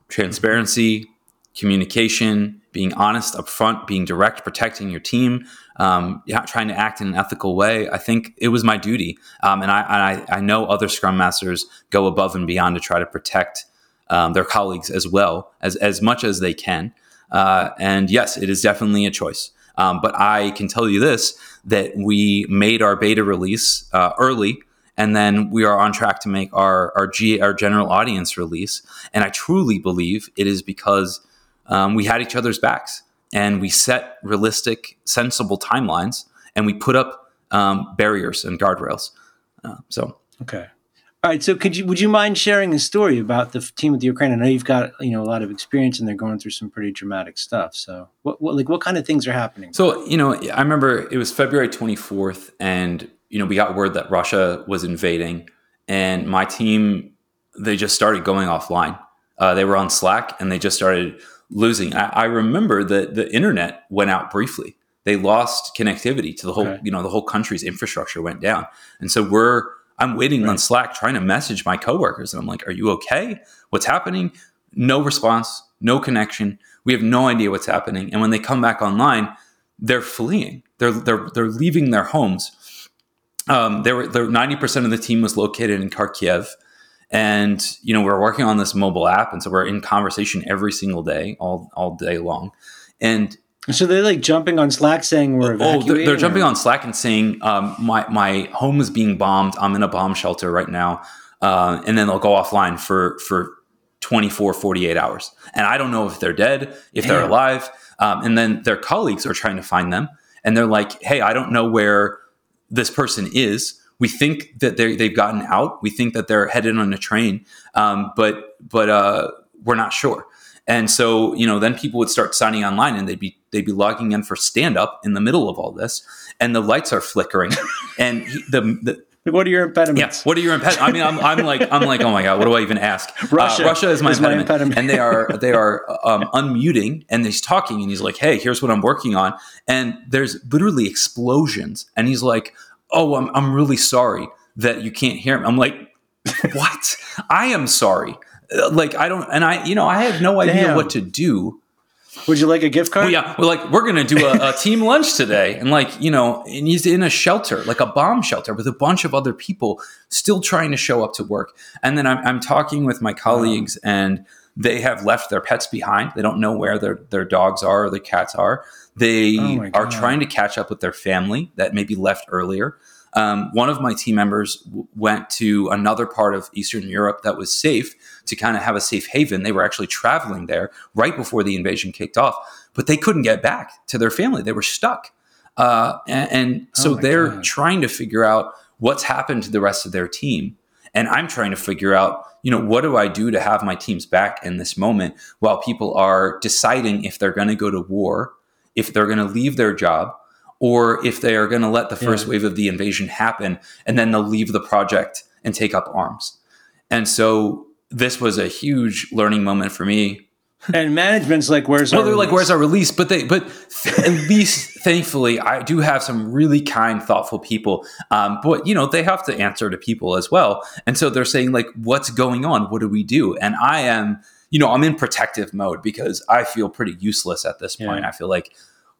transparency, communication, being honest upfront, being direct, protecting your team, um, trying to act in an ethical way. I think it was my duty, um, and, I, I, I, know other Scrum Masters go above and beyond to try to protect um, their colleagues as well as as much as they can. Uh, and yes, it is definitely a choice. Um, but I can tell you this: that we made our beta release uh, early and then we are on track to make our our, G, our general audience release. And I truly believe it is because um, we had each other's backs and we set realistic, sensible timelines, and we put up um, barriers and guardrails. Uh, so okay. All right. So, could you would you mind sharing a story about the team with the Ukraine? I know you've got you know a lot of experience, and they're going through some pretty dramatic stuff. So, what, what like what kind of things are happening? So, you know, I remember it was February twenty fourth, and you know we got word that Russia was invading, and my team they just started going offline. Uh, they were on Slack, and they just started losing. I, I, remember that the internet went out briefly. They lost connectivity to the whole, okay. you know, the whole country's infrastructure went down. And so we're, I'm waiting right. on Slack trying to message my coworkers. And I'm like, are you okay? What's happening? No response, no connection. We have no idea what's happening. And when they come back online, they're fleeing. They're, they're, they're leaving their homes. Um, they were, 90% of the team was located in Kharkiv and you know we're working on this mobile app and so we're in conversation every single day all all day long. And so they're like jumping on slack saying we're oh they're, they're jumping on slack and saying um, my my home is being bombed. I'm in a bomb shelter right now. Uh, and then they'll go offline for for 24 48 hours. And i don't know if they're dead if Damn. they're alive. Um, and then their colleagues are trying to find them. And they're like hey i don't know where this person is we think that they they've gotten out. We think that they're headed on a train, um, but but uh, we're not sure. And so you know, then people would start signing online, and they'd be they'd be logging in for stand up in the middle of all this, and the lights are flickering, and he, the, the what are your impediments? Yeah. What are your impediments? I mean, I'm, I'm like, I'm like, oh my god, what do I even ask? Russia, uh, Russia is my, is my impediment. impediment. and they are they are um, unmuting, and he's talking, and he's like, hey, here's what I'm working on, and there's literally explosions, and he's like, oh, I'm I'm really sorry that you can't hear me. I'm like, what? I am sorry. Uh, Like I don't, and I, you know, I have no idea Damn. what to do. Would you like a gift card? Well, yeah, we're like, we're gonna do a, a team lunch today, and like, you know, and he's in a shelter, like a bomb shelter, with a bunch of other people still trying to show up to work. And then I'm, I'm talking with my colleagues, and they have left their pets behind. They don't know where their their dogs are or their cats are. They Oh are trying to catch up with their family that maybe left earlier. Um, one of my team members w- went to another part of Eastern Europe that was safe to kind of have a safe haven. They were actually traveling there right before the invasion kicked off, but they couldn't get back to their family. They were stuck. Uh, and, and so Oh they're God. trying to figure out what's happened to the rest of their team. And I'm trying to figure out, you know, what do I do to have my teams back in this moment while people are deciding if they're going to go to war, if they're going to leave their job, or if they are going to let the first Yeah. wave of the invasion happen and then they'll leave the project and take up arms. And so this was a huge learning moment for me. And management's like, where's Well, our they're like, release? "Where's our release?" But they, but th- at least, thankfully, I do have some really kind, thoughtful people. Um, but you know, they have to answer to people as well, and so they're saying like, "What's going on? What do we do?" And I am, you know, I'm in protective mode because I feel pretty useless at this point. Yeah. I feel like.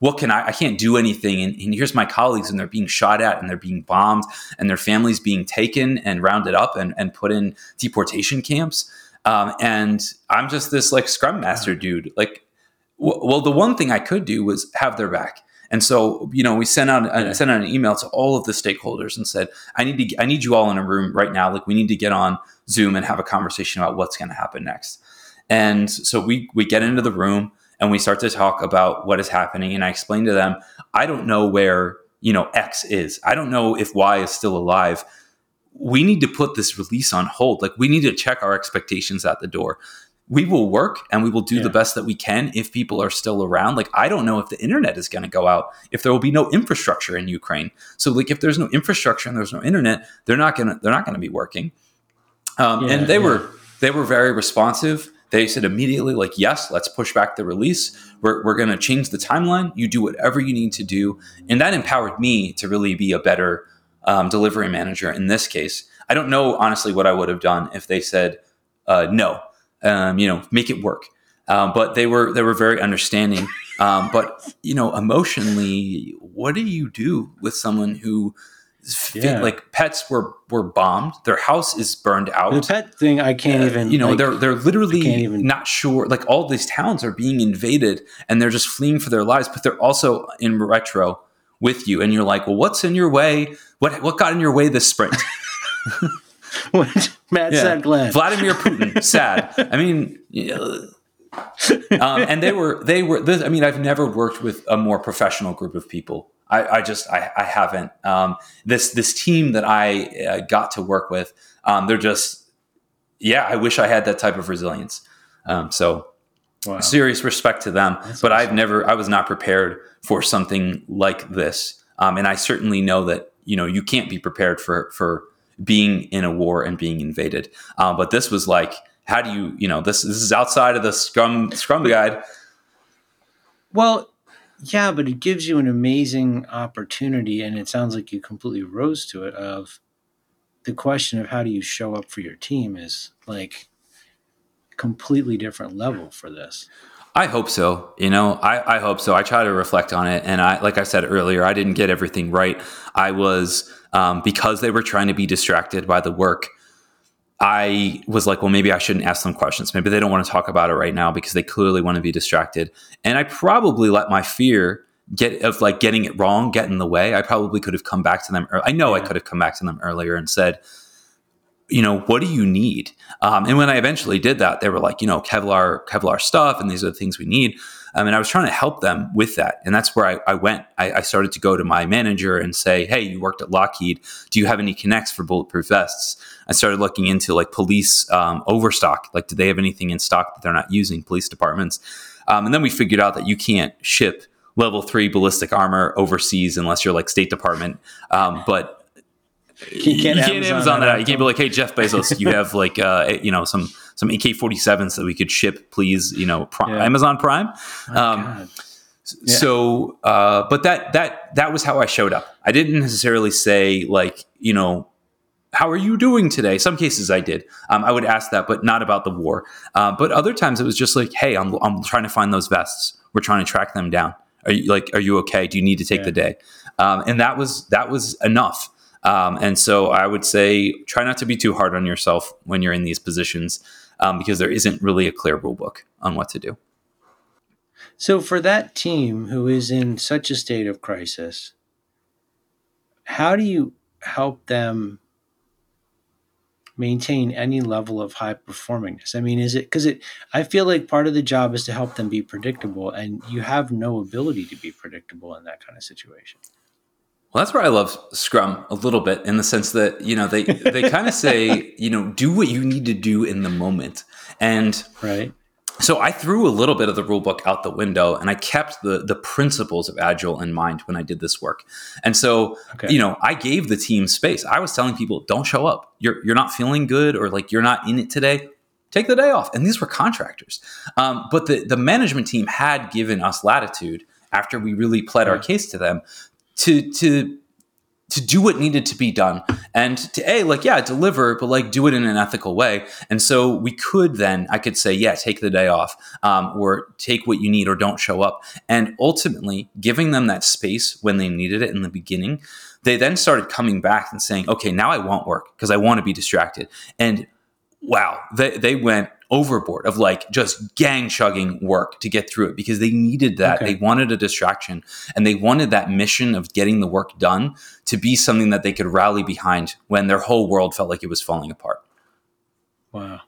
What can I? I can't do anything. And, and here's my colleagues, and they're being shot at, and they're being bombed, and their families being taken and rounded up and, and put in deportation camps. Um, and I'm just this like scrum master dude. Like, w- well, the one thing I could do was have their back. And so, you know, we sent out I Yeah. sent out an email to all of the stakeholders and said, I need to I need you all in a room right now. Like, we need to get on Zoom and have a conversation about what's going to happen next. And so we we get into the room and we start to talk about what is happening. And I explain to them, I don't know where you know X is. I don't know if Y is still alive. We need to put this release on hold. Like we need to check our expectations at the door. We will work and we will do Yeah. the best that we can if people are still around. Like I don't know if the internet is going to go out, if there will be no infrastructure in Ukraine. So like if there's no infrastructure and there's no internet, they're not gonna they're not gonna be working. Um, Yeah, and they yeah. were they were very responsive. They said immediately, like, yes, let's push back the release. We're, we're going to change the timeline. You do whatever you need to do. And that empowered me to really be a better um, delivery manager in this case. I don't know, honestly, what I would have done if they said, uh, no, um, you know, make it work. Um, but they were they were very understanding. Um, but you know, emotionally, what do you do with someone who, Yeah. like, pets were were bombed, their house is burned out the pet thing. I can't uh, even. you know like, they're they're literally even- not sure like all these towns are being invaded and they're just fleeing for their lives but they're also in retro with you and you're like well what's in your way what what got in your way this sprint Matt Yeah. said Glenn. vladimir putin sad i mean um, and they were they were this, i mean i've never worked with a more professional group of people i, I just I, I haven't. Um, this this team that i uh, got to work with um, they're just yeah i wish i had that type of resilience. Um, so Wow. serious respect to them That's but i've never i was not prepared for something like this. Um, and i certainly know that you know you can't be prepared for for being in a war and being invaded. Uh, but this was like how do you you know this this is outside of the scrum scrum guide. Well, yeah, but it gives you an amazing opportunity, and it sounds like you completely rose to it. Of the question of how do you show up for your team is like completely different level for this. I hope so. You know, I, I hope so. I try to reflect on it. And I, like I said earlier, I didn't get everything right. I was, um, because they were trying to be distracted by the work, I was like, well, maybe I shouldn't ask them questions. Maybe they don't want to talk about it right now because they clearly want to be distracted. And I probably let my fear get of like getting it wrong get in the way. I probably could have come back to them. I know I could have come back to them earlier and said, you know, what do you need? Um, and when I eventually did that, they were like, you know, Kevlar, Kevlar stuff, and these are the things we need. Um, and I was trying to help them with that, and that's where I, I went. I, I started to go to my manager and say, "Hey, you worked at Lockheed. Do you have any connects for bulletproof vests?" I started looking into like police um, overstock. Like, do they have anything in stock that they're not using? Police departments. Um, and then we figured out that you can't ship level three ballistic armor overseas unless you're like State Department. Um, but You can't, you can't Amazon, Amazon that out. You can't be like, hey, Jeff Bezos, you have like, uh, you know, some some AK 47s that we could ship, please. You know, Pri- Yeah. Amazon Prime. Um, Yeah. So, uh, but that that that was how I showed up. I didn't necessarily say like, you know, how are you doing today? Some cases I did. Um, I would ask that, but not about the war. Uh, but other times it was just like, hey, I'm I'm trying to find those vests. We're trying to track them down. Are you like, are you okay? Do you need to take Yeah. the day? Um, and that was that was enough. Um, and so I would say try not to be too hard on yourself when you're in these positions um, because there isn't really a clear rule book on what to do. So, for that team who is in such a state of crisis, how do you help them maintain any level of high performingness? I mean, is it because it? I feel like part of the job is to help them be predictable, and you have no ability to be predictable in that kind of situation. Well, that's where I love Scrum a little bit in the sense that you know they they kind of say you know do what you need to do in the moment, and Right. so I threw a little bit of the rule book out the window, and I kept the the principles of Agile in mind when I did this work. And so Okay. you know I gave the team space. I was telling people don't show up. You're you're not feeling good, or like you're not in it today. Take the day off. And these were contractors, um, but the the management team had given us latitude after we really pled our case to them to to to do what needed to be done and to a like yeah deliver but like do it in an ethical way. And so we could then i could say yeah take the day off um, or take what you need or don't show up. And ultimately giving them that space when they needed it in the beginning they then started coming back and saying okay now i want work because i want to be distracted. And wow they, they went overboard of like just gang chugging work to get through it because they needed that Okay. they wanted a distraction and they wanted that mission of getting the work done to be something that they could rally behind when their whole world felt like it was falling apart Wow.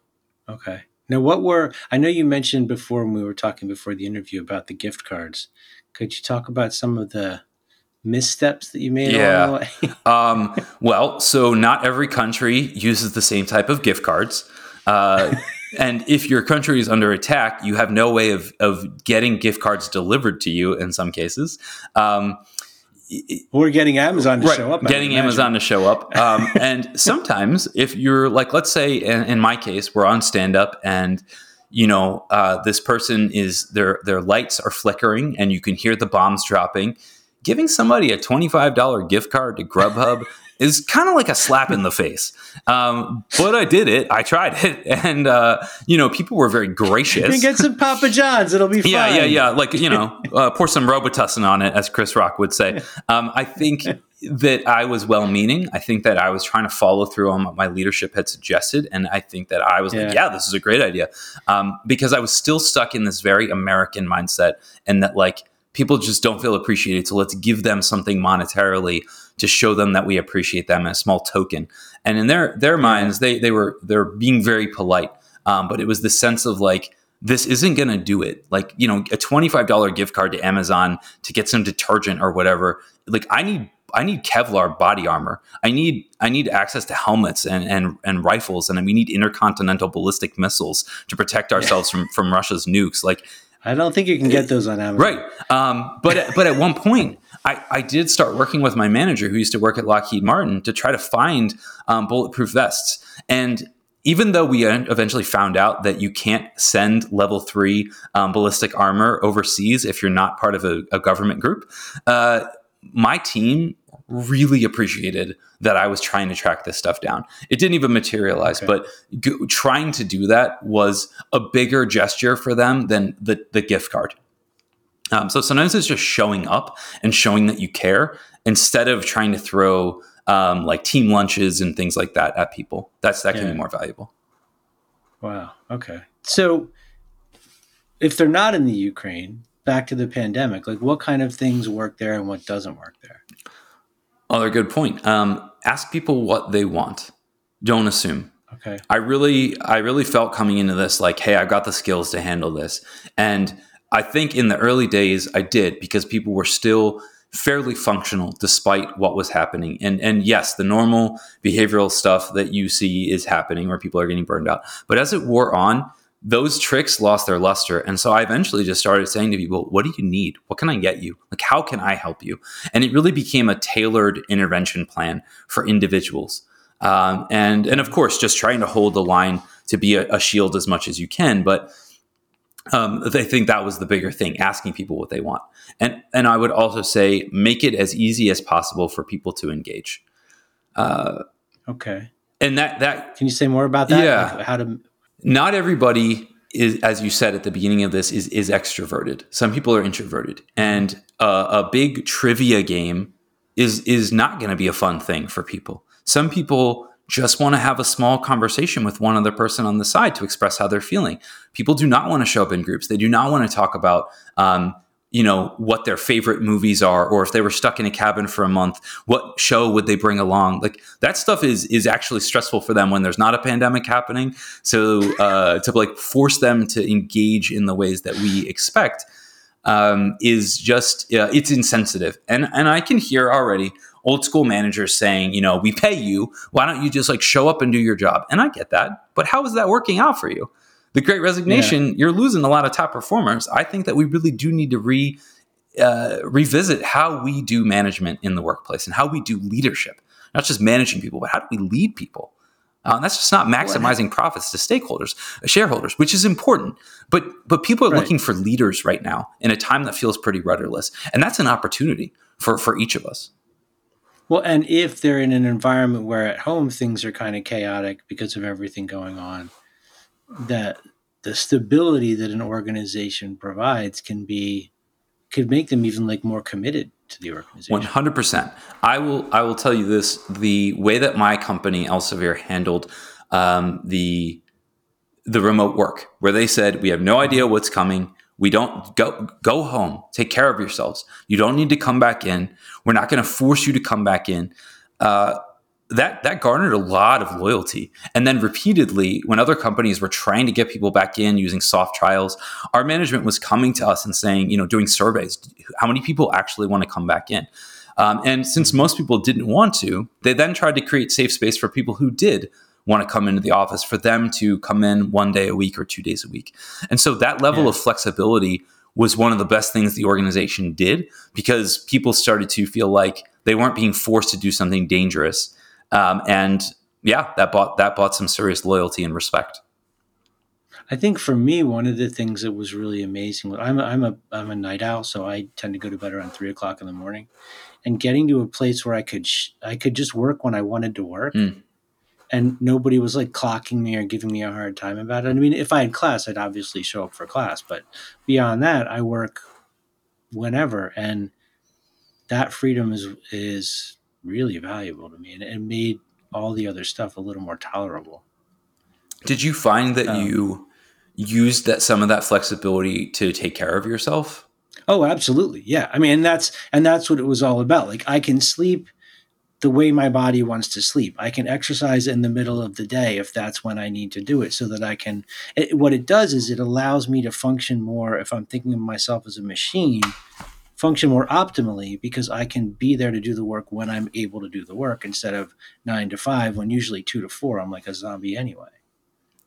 Okay. Now, what were I know you mentioned before when we were talking before the interview about the gift cards. Could you talk about some of the missteps that you made Yeah. along the way? Um, well, so not every country uses the same type of gift cards. Uh, and if your country is under attack, you have no way of, of getting gift cards delivered to you in some cases. Um, We're getting Amazon to show up. I getting. Amazon to show up. Um, and sometimes, if you're like, let's say, in, in my case, we're on stand up and you know uh, this person is their their lights are flickering and you can hear the bombs dropping. Giving somebody a twenty five dollar gift card to Grubhub is kind of like a slap in the face. Um, but I did it. I tried it, and uh, you know people were very You gracious. can get some Papa John's. It'll be fine. Yeah, yeah, yeah. Like you know, uh, pour some Robitussin on it, as Chris Rock would say. Um, I think that I was well-meaning. I think that I was trying to follow through on what my leadership had suggested, and I think that I was like, Yeah. "Yeah, this is a great idea," um, because I was still stuck in this very American mindset, and that like people just don't feel appreciated. So let's give them something monetarily to show them that we appreciate them, a small token. And in their their minds, they they were they're being very polite, um, but it was the sense of like this isn't going to do it. Like, you know, a $25 gift card to Amazon to get some detergent or whatever. Like I need I need Kevlar body armor. I need I need access to helmets and and, and rifles and we need intercontinental ballistic missiles to protect ourselves from from Russia's nukes. Like I don't think you can get those on Amazon. Right. Um, but at, but at one point, I, I did start working with my manager who used to work at Lockheed Martin to try to find um, bulletproof vests. And even though we eventually found out that you can't send level three um, ballistic armor overseas if you're not part of a, a government group, uh, my team really appreciated that I was trying to track this stuff down. It didn't even materialize, Okay. but g- trying to do that was a bigger gesture for them than the, the gift card. Um, so sometimes it's just showing up and showing that you care instead of trying to throw um, like team lunches and things like that at people. That's that can Yeah. be more valuable. Wow. Okay. So, if they're not in the Ukraine, back to the pandemic, like what kind of things work there and what doesn't work there? Other good point. Um, ask people what they want. Don't assume. Okay. I really, I really felt coming into this like, hey, I've got the skills to handle this, and I think in the early days I did because people were still fairly functional despite what was happening. And and yes, the normal behavioral stuff that you see is happening where people are getting burned out. But as it wore on, those tricks lost their luster. And so I eventually just started saying to people, what do you need? What can I get you? Like, how can I help you? And it really became a tailored intervention plan for individuals. Um, and, and of course, just trying to hold the line to be a, a shield as much as you can. But um, they think that was the bigger thing, asking people what they want. And, and I would also say, make it as easy as possible for people to engage. Uh, okay. And that, that, can you say more about that? Yeah. Like how to, not everybody is, as you said at the beginning of this, is is extroverted. Some people are introverted, and uh, a big trivia game is is not going to be a fun thing for people. Some people just want to have a small conversation with one other person on the side to express how they're feeling. People do not want to show up in groups. They do not want to talk about um, you know what their favorite movies are or if they were stuck in a cabin for a month what show would they bring along like that stuff is is actually stressful for them when there's not a pandemic happening so uh, to like force them to engage in the ways that we expect um, is just uh, it's insensitive and and i can hear already old school managers saying you know we pay you why don't you just like show up and do your job and i get that but how is that working out for you the great resignation, yeah. you're losing a lot of top performers. I think that we really do need to re uh, revisit how we do management in the workplace and how we do leadership, not just managing people, but how do we lead people? Uh, that's just not maximizing profits to stakeholders, shareholders, which is important. But but people are right. looking for leaders right now in a time that feels pretty rudderless, and that's an opportunity for for each of us. Well, and if they're in an environment where at home things are kind of chaotic because of everything going on, that the stability that an organization provides can be could make them even like more committed to the organization. 100%. I will I will tell you this, the way that my company Elsevier handled um, the the remote work where they said we have no idea what's coming we don't go go home. Take care of yourselves. You don't need to come back in. We're not going to force you to come back in. Uh, that that garnered a lot of loyalty. And then repeatedly, when other companies were trying to get people back in using soft trials, our management was coming to us and saying, you know, doing surveys, how many people actually want to come back in? Um, and since most people didn't want to, they then tried to create safe space for people who did want to come into the office, for them to come in one day a week or two days a week. And so that level yeah. of flexibility was one of the best things the organization did because people started to feel like they weren't being forced to do something dangerous um, and yeah, that bought that bought some serious loyalty and respect. I think for me, one of the things that was really amazing. I'm a, I'm a I'm a night owl, so I tend to go to bed around three o'clock in the morning, and getting to a place where I could sh- I could just work when I wanted to work, mm. And nobody was like clocking me or giving me a hard time about it. I mean, if I had class, I'd obviously show up for class, but beyond that, I work whenever, and that freedom is is really valuable to me and it made all the other stuff a little more tolerable. Did you find that um, you used that some of that flexibility to take care of yourself? Oh, absolutely. Yeah. I mean, and that's and that's what it was all about. Like I can sleep the way my body wants to sleep. I can exercise in the middle of the day if that's when I need to do it so that I can it, what it does is it allows me to function more if I'm thinking of myself as a machine function more optimally because I can be there to do the work when I'm able to do the work instead of nine to five when usually two to four I'm like a zombie anyway.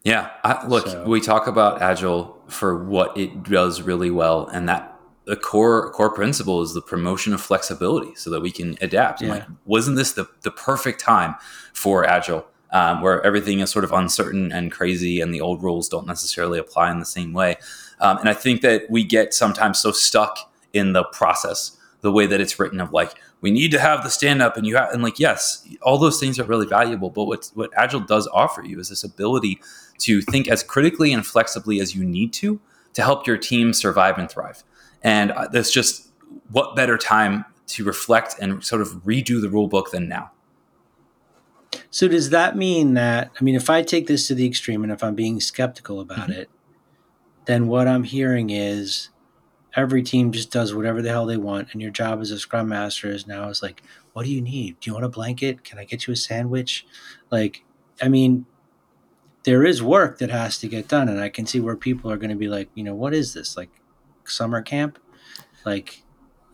Yeah, I, look, so. we talk about agile for what it does really well, and that the core core principle is the promotion of flexibility, so that we can adapt. Yeah. Like, wasn't this the the perfect time for agile? Um, where everything is sort of uncertain and crazy, and the old rules don't necessarily apply in the same way. Um, and I think that we get sometimes so stuck in the process the way that it's written of like we need to have the stand up and you have and like yes all those things are really valuable but what what agile does offer you is this ability to think as critically and flexibly as you need to to help your team survive and thrive and uh, there's just what better time to reflect and sort of redo the rule book than now? So does that mean that i mean if i take this to the extreme and if i'm being skeptical about mm-hmm. it then what i'm hearing is every team just does whatever the hell they want and your job as a scrum master is now is like what do you need? Do you want a blanket? Can i get you a sandwich? Like i mean there is work that has to get done and i can see where people are going to be like you know what is this? Like summer camp like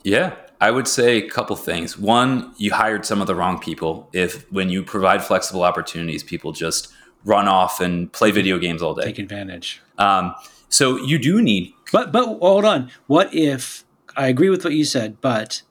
yeah i would say a couple things one you hired some of the wrong people if when you provide flexible opportunities people just run off and play video games all day. Take advantage. Um, so you do need. But but hold on. What if I agree with what you said, but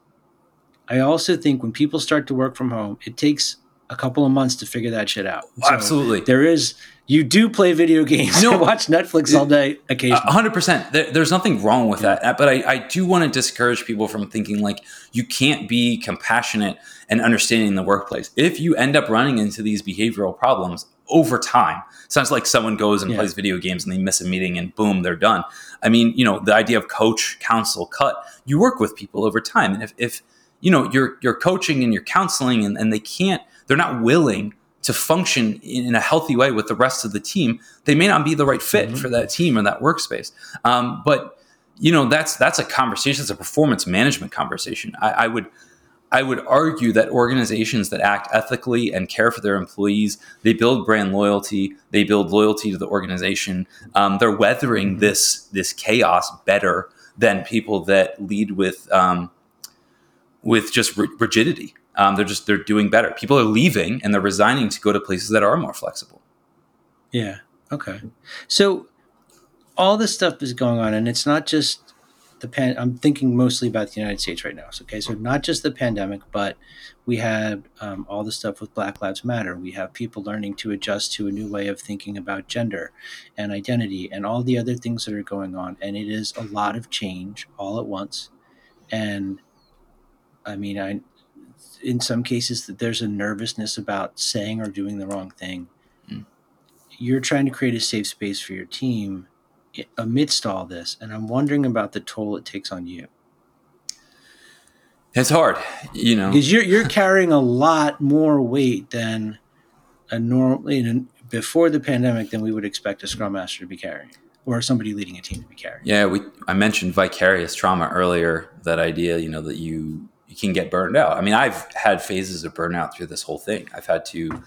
I also think when people start to work from home, it takes a couple of months to figure that shit out. So Absolutely. There is you do play video games. No, watch Netflix all day occasionally. hundred percent. There's nothing wrong with that, but I, I do want to discourage people from thinking like you can't be compassionate and understanding in the workplace. If you end up running into these behavioral problems over time, sounds like someone goes and yeah. plays video games and they miss a meeting and boom, they're done. I mean, you know, the idea of coach, counsel, cut. You work with people over time, and if, if you know you're you're coaching and you're counseling and, and they can't, they're not willing to function in a healthy way with the rest of the team, they may not be the right fit mm-hmm. for that team or that workspace. Um, but you know, that's that's a conversation. It's a performance management conversation. I, I would. I would argue that organizations that act ethically and care for their employees, they build brand loyalty, they build loyalty to the organization. Um, they're weathering mm-hmm. this this chaos better than people that lead with um, with just rigidity. Um, they're just they're doing better. People are leaving and they're resigning to go to places that are more flexible. Yeah. Okay. So all this stuff is going on, and it's not just the pan. I'm thinking mostly about the United States right now. So, okay, so not just the pandemic, but we have um, all the stuff with Black Lives Matter. We have people learning to adjust to a new way of thinking about gender and identity, and all the other things that are going on. And it is a lot of change all at once. And I mean, I in some cases that there's a nervousness about saying or doing the wrong thing. Mm. You're trying to create a safe space for your team amidst all this, and I'm wondering about the toll it takes on you. It's hard, you know, because you're you're carrying a lot more weight than a normal you know, before the pandemic than we would expect a scrum master to be carrying or somebody leading a team to be carrying. Yeah, we I mentioned vicarious trauma earlier. That idea, you know, that you you can get burned out. I mean, I've had phases of burnout through this whole thing. I've had to,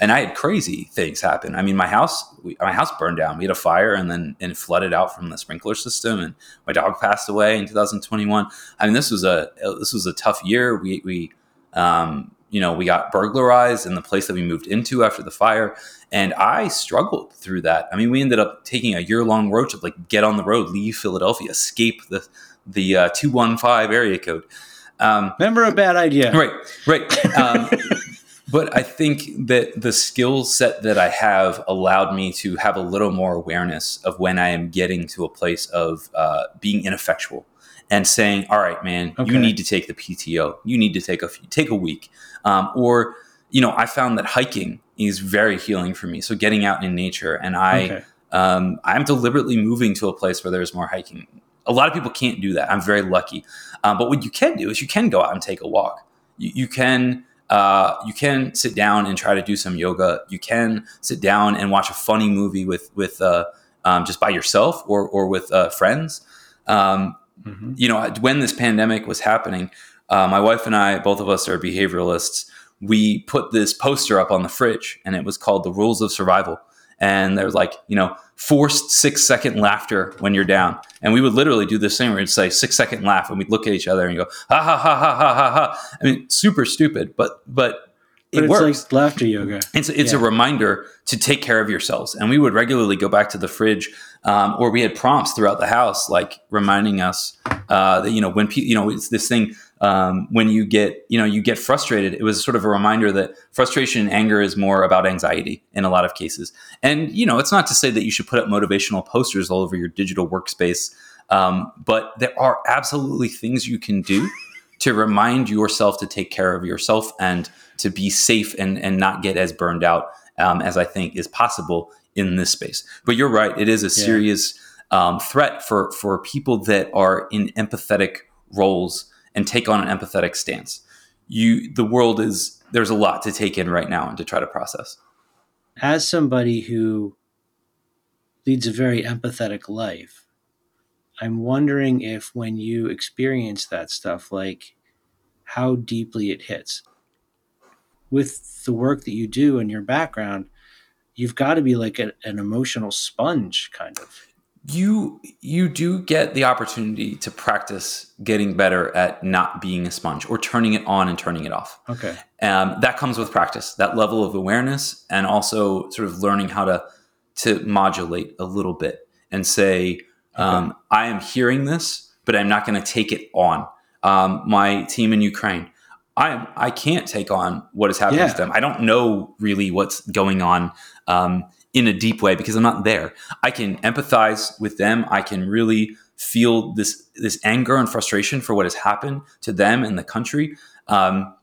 and I had crazy things happen. I mean, my house, we, my house burned down. We had a fire, and then and flooded out from the sprinkler system, and my dog passed away in 2021. I mean, this was a this was a tough year. We we um, you know we got burglarized in the place that we moved into after the fire, and I struggled through that. I mean, we ended up taking a year long road trip, like get on the road, leave Philadelphia, escape the the uh, two one five area code um, Remember a bad idea. Right, right. Um, but I think that the skill set that I have allowed me to have a little more awareness of when I am getting to a place of uh, being ineffectual and saying, "All right, man, okay. you need to take the PTO. You need to take a take a week." Um, or, you know, I found that hiking is very healing for me. So getting out in nature, and I, okay. um, I'm deliberately moving to a place where there's more hiking. A lot of people can't do that. I'm very lucky. Um, but what you can do is you can go out and take a walk. You, you can uh, you can sit down and try to do some yoga. You can sit down and watch a funny movie with with uh, um, just by yourself or or with uh, friends. Um, mm-hmm. You know, when this pandemic was happening, uh, my wife and I, both of us are behavioralists. We put this poster up on the fridge, and it was called "The Rules of Survival." And there's like, you know, forced six second laughter when you're down. And we would literally do this thing where we'd say six second laugh and we'd look at each other and go, ha ha ha ha ha ha ha. I mean, super stupid, but, but, it but works. Like laughter yoga. It's, it's yeah. a reminder to take care of yourselves. And we would regularly go back to the fridge, um, or we had prompts throughout the house, like reminding us uh, that you know when people, you know, it's this thing um, when you get you know you get frustrated it was sort of a reminder that frustration and anger is more about anxiety in a lot of cases. And you know it's not to say that you should put up motivational posters all over your digital workspace um, but there are absolutely things you can do to remind yourself to take care of yourself and to be safe and, and not get as burned out um, as i think is possible in this space. But you're right it is a serious um, threat for for people that are in empathetic roles and take on an empathetic stance. You, the world is there's a lot to take in right now and to try to process. As somebody who leads a very empathetic life, I'm wondering if when you experience that stuff, like how deeply it hits. With the work that you do and your background, you've got to be like a, an emotional sponge, kind of you you do get the opportunity to practice getting better at not being a sponge or turning it on and turning it off. Okay. Um, that comes with practice, that level of awareness, and also sort of learning how to to modulate a little bit and say, um, I am hearing this, but I'm not going to take it on. Um, my team in Ukraine, I am I can't take on what is happening Yeah. to them. I don't know really what's going on um, in a deep way because I'm not there. I can empathize with them. I can really feel this this anger and frustration for what has happened to them and the country. Um,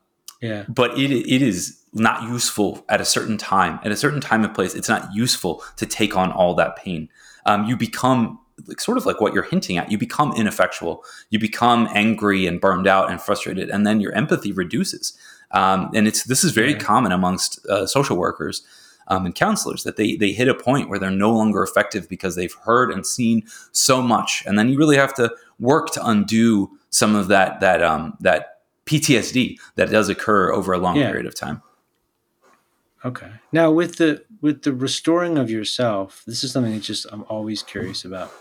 Yeah. but it it is not useful at a certain time at a certain time and place it's not useful to take on all that pain um, you become like, sort of like what you're hinting at you become ineffectual you become angry and burned out and frustrated and then your empathy reduces um, and it's this is very Yeah. common amongst uh, social workers um, and counselors that they they hit a point where they're no longer effective because they've heard and seen so much and then you really have to work to undo some of that that um, that PTSD that does occur over a long Yeah. period of time. Okay. Now with the with the restoring of yourself, this is something that just I'm always curious about.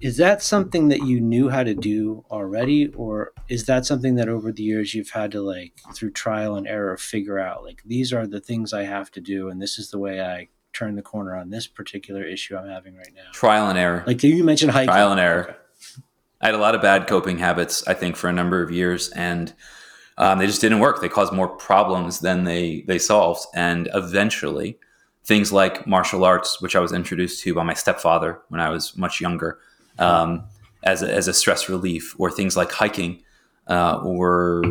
Is that something that you knew how to do already or is that something that over the years you've had to like through trial and error figure out like these are the things I have to do and this is the way I turn the corner on this particular issue I'm having right now? Trial and error. Like you mentioned hiking. Trial and error. Okay. I had a lot of bad coping habits, I think, for a number of years, and um, they just didn't work. They caused more problems than they they solved, and eventually, things like martial arts, which I was introduced to by my stepfather when I was much younger, um, as a, as a stress relief, or things like hiking, uh, or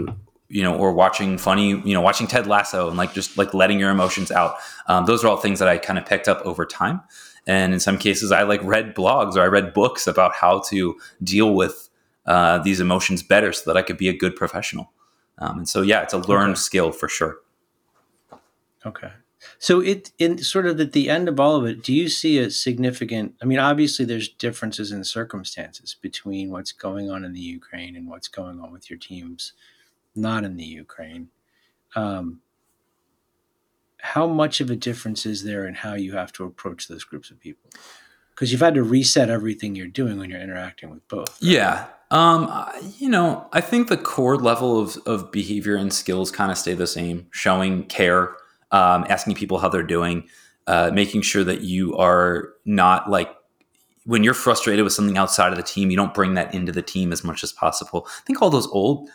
you know, or watching funny, you know, watching Ted Lasso, and like just like letting your emotions out. Um, those are all things that I kind of picked up over time. And in some cases, I like read blogs or I read books about how to deal with uh, these emotions better so that I could be a good professional. Um, and so, yeah, it's a learned Okay. skill for sure. Okay. So it in sort of at the end of all of it, do you see a significant I mean obviously there's differences in circumstances between what's going on in the Ukraine and what's going on with your teams not in the Ukraine. Um, how much of a difference is there in how you have to approach those groups of people? Because you've had to reset everything you're doing when you're interacting with both. Yeah. Um, you know, I think the core level of, of behavior and skills kind of stay the same. Showing care, um, asking people how they're doing, uh, making sure that you are not like when you're frustrated with something outside of the team, you don't bring that into the team as much as possible. I think all those old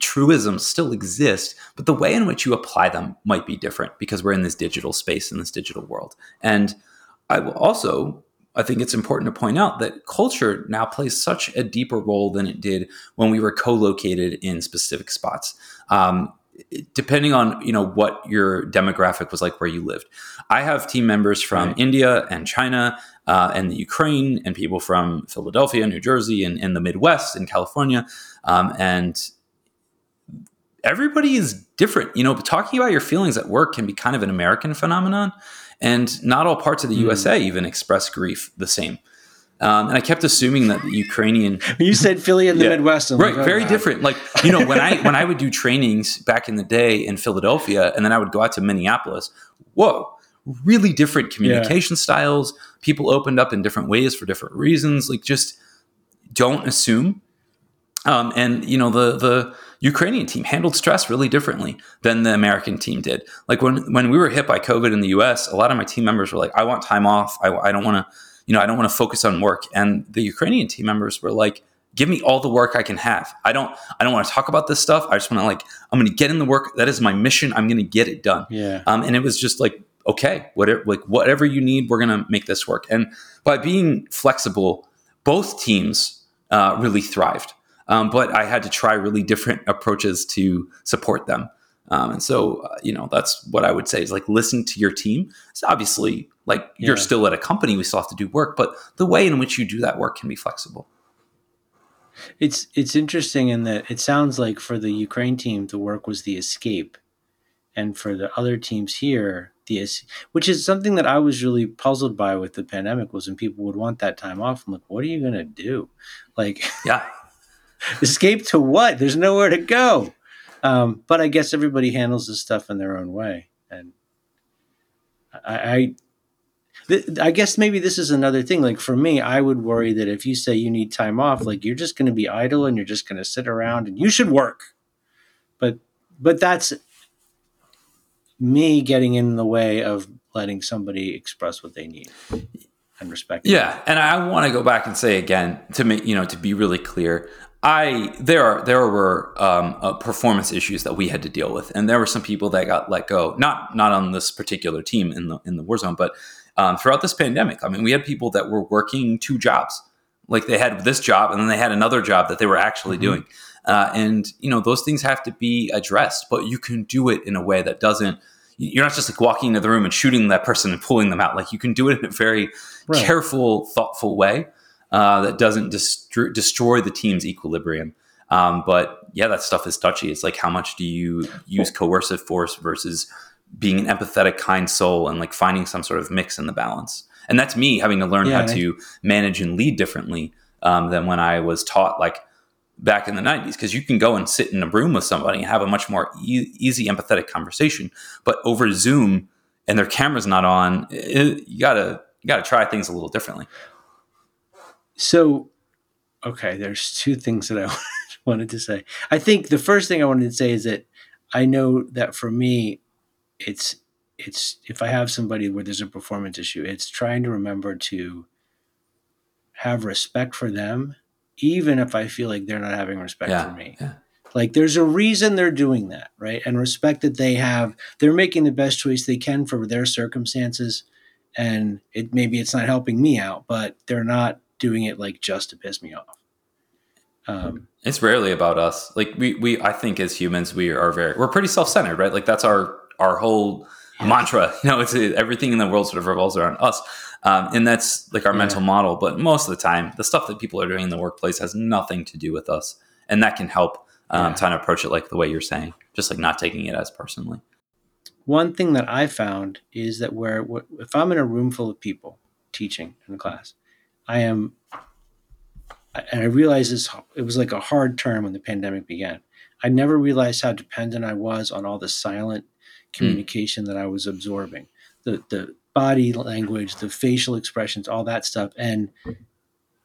truisms still exist, but the way in which you apply them might be different because we're in this digital space in this digital world. And I will also I think it's important to point out that culture now plays such a deeper role than it did when we were co-located in specific spots. Um, depending on you know what your demographic was like where you lived, I have team members from Right. India and China uh, and the Ukraine and people from Philadelphia, New Jersey, and in the Midwest and California, um, and everybody is different. You know, talking about your feelings at work can be kind of an American phenomenon, and not all parts of the Hmm. USA even express grief the same. Um, and I kept assuming that the Ukrainian You said Philly in the Yeah. Midwest. I'm right like, oh, very God. different like you know when i when i would do trainings back in the day in philadelphia and then i would go out to minneapolis whoa really different communication styles people opened up in different ways for different reasons like just don't assume um, and you know the the Ukrainian team handled stress really differently than the American team did. Like when when we were hit by COVID in the U.S., a lot of my team members were like, "I want time off. I, I don't want to, you know, I don't want to focus on work." And the Ukrainian team members were like, "Give me all the work I can have. I don't I don't want to talk about this stuff. I just want to like I'm going to get in the work. That is my mission. I'm going to get it done." Yeah. Um, and it was just like, okay, whatever, like whatever you need, we're gonna make this work. And by being flexible, both teams uh, really thrived. Um, but I had to try really different approaches to support them. Um, and so, uh, you know, that's what I would say is like listen to your team. It's obviously like you're still at a company, we still have to do work, but the way in which you do that work can be flexible. It's it's interesting in that it sounds like for the Ukraine team the work was the escape, and for the other teams here the which is something that I was really puzzled by with the pandemic was when people would want that time off. I'm like, what are you gonna do? Like Yeah. escape to what? There's nowhere to go. Um, but I guess everybody handles this stuff in their own way, and I, I I guess maybe this is another thing. Like for me, I would worry that if you say you need time off, like you're just going to be idle and you're just going to sit around and you should work. But but that's me getting in the way of letting somebody express what they need and respect. Yeah, and I want to go back and say again to make you know to be really clear. I there are there were um, uh, performance issues that we had to deal with, and there were some people that got let go. Not not on this particular team in the in the war zone, but um, throughout this pandemic. I mean, we had people that were working two jobs, like they had this job and then they had another job that they were actually mm-hmm. doing. Uh, and you know those things have to be addressed, but you can do it in a way that doesn't. You're not just like walking into the room and shooting that person and pulling them out. Like you can do it in a very right. careful, thoughtful way uh, that doesn't dest- destroy the team's equilibrium. Um, but yeah, that stuff is touchy. It's like how much do you use coercive force versus being an empathetic, kind soul and like finding some sort of mix in the balance. And that's me having to learn yeah, how to manage and lead differently um, than when I was taught like back in the 90s because you can go and sit in a room with somebody and have a much more e- easy empathetic conversation but over zoom and their camera's not on it, you gotta you gotta try things a little differently. So okay there's two things that i wanted to say. I think the first thing i wanted to say is that i know that for me it's it's if I have somebody where there's a performance issue, it's trying to remember to have respect for them, even if I feel like they're not having respect yeah, for me. Yeah. Like there's a reason they're doing that, right? And respect that they have, they're making the best choice they can for their circumstances. And it maybe it's not helping me out, but they're not doing it like just to piss me off. Um, it's rarely about us. Like we, we, I think as humans, we are very, we're pretty self-centered, right? Like that's our our whole mantra. You know, it's everything in the world sort of revolves around us. Um, and that's like our yeah. mental model. But most of the time, the stuff that people are doing in the workplace has nothing to do with us. And that can help um, yeah. to approach it like the way you're saying, just like not taking it as personally. One thing that I found is that where if I'm in a room full of people teaching in a class, I am, and I realized this, it was like a hard term when the pandemic began. I never realized how dependent I was on all the silent communication mm. that I was absorbing, the the body language, the facial expressions, all that stuff, and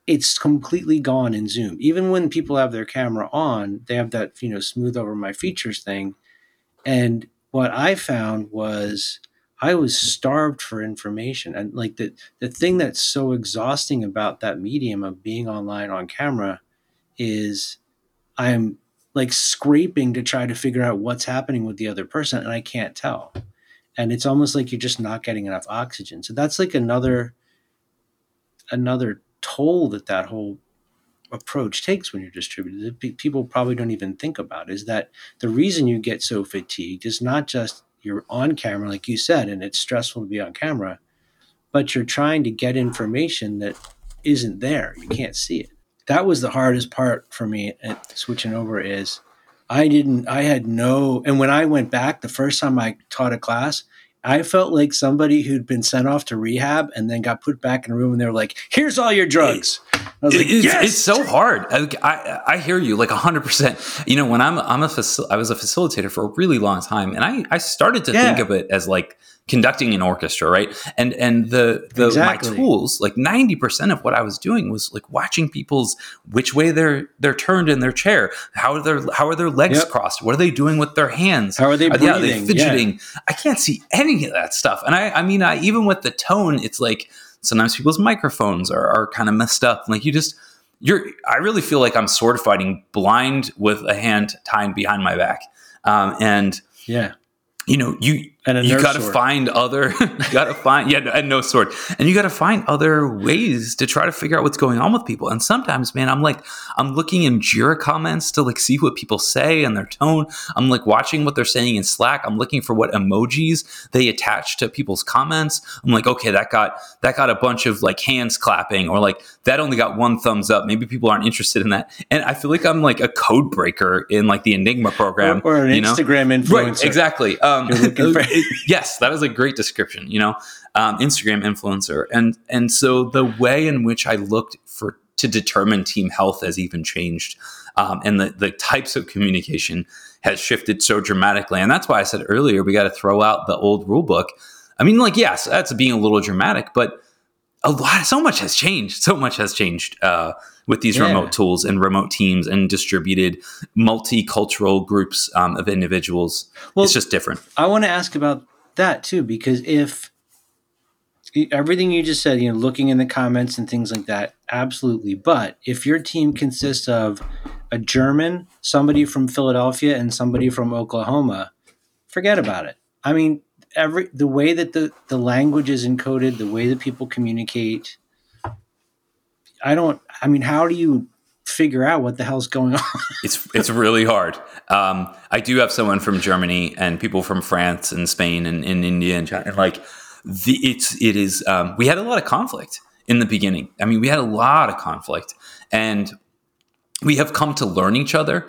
it's completely gone in Zoom. Even when people have their camera on, they have that you know smooth over my features thing, and what I found was I was starved for information, and like the the thing that's so exhausting about that medium of being online on camera is I'm like scraping to try to figure out what's happening with the other person and I can't tell. And it's almost like you're just not getting enough oxygen. So that's like another another toll that that whole approach takes when you're distributed. People probably don't even think about is that the reason you get so fatigued is not just you're on camera like you said and it's stressful to be on camera, but you're trying to get information that isn't there. You can't see it that was the hardest part for me at switching over is I didn't I had no and when I went back the first time I taught a class I felt like somebody who'd been sent off to rehab and then got put back in a room and they were like, "Here's all your drugs." I was like, it's, yes! it's so hard. I, I, I hear you like hundred percent. You know, when I'm I'm a facil- I was a facilitator for a really long time, and I I started to yeah. think of it as like conducting an orchestra, right? And and the the exactly. my tools, like ninety percent of what I was doing was like watching people's which way they're they're turned in their chair, how are their how are their legs yep. crossed, what are they doing with their hands, how are they breathing? Are they, are they fidgeting? Yeah. I can't see any of that stuff, and I I mean I, even with the tone, it's like sometimes people's microphones are are kind of messed up, like you just you're I really feel like I'm sword fighting blind with a hand tied behind my back, um, and yeah you know, you and you got to find other, you got to find, yeah, and no sword, and you got to find other ways to try to figure out what's going on with people. And sometimes, man, I'm like, I'm looking in Jira comments to like see what people say and their tone. I'm like watching what they're saying in Slack. I'm looking for what emojis they attach to people's comments. I'm like, okay, that got that got a bunch of like hands clapping, or like that only got one thumbs up. Maybe people aren't interested in that. And I feel like I'm like a code breaker in like the Enigma program, or, or an Instagram know? influencer, right, exactly. Um, yes, that is a great description. You know, um, Instagram influencer, and and so the way in which I looked for to determine team health has even changed, um, and the the types of communication has shifted so dramatically, and that's why I said earlier we got to throw out the old rule book. I mean, like, yes, that's being a little dramatic, but a lot, so much has changed. So much has changed uh, with these Yeah. remote tools and remote teams and distributed multicultural groups um, of individuals. Well- it's just different. I want to ask about that too, because if everything you just said, you know, looking in the comments and things like that, absolutely. But if your team consists of a German, somebody from Philadelphia, and somebody from Oklahoma, forget about it. I mean, every the way that the the language is encoded, the way that people communicate. I don't. I mean, how do you figure out what the hell's going on? It's it's really hard. Um, I do have someone from Germany and people from France and Spain and, and India and China. And like the it's it is. Um, we had a lot of conflict in the beginning. I mean, we had a lot of conflict, and we have come to learn each other.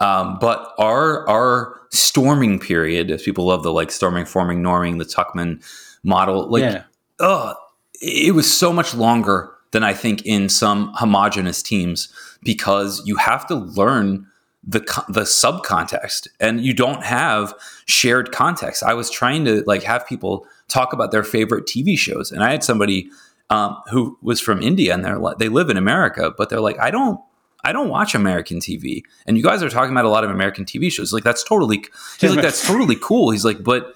Um, but our our storming period, as people love the like storming, forming, norming, the Tuckman model, like yeah, oh, it was so much longer than I think in some homogenous teams because you have to learn the the subcontext and you don't have shared context. I was trying to like have people talk about their favorite TV shows, and I had somebody um, who was from India and they're like they live in America, but they're like I don't. I don't watch American TV, and you guys are talking about a lot of American TV shows. Like that's totally, he's like that's totally cool. He's like, but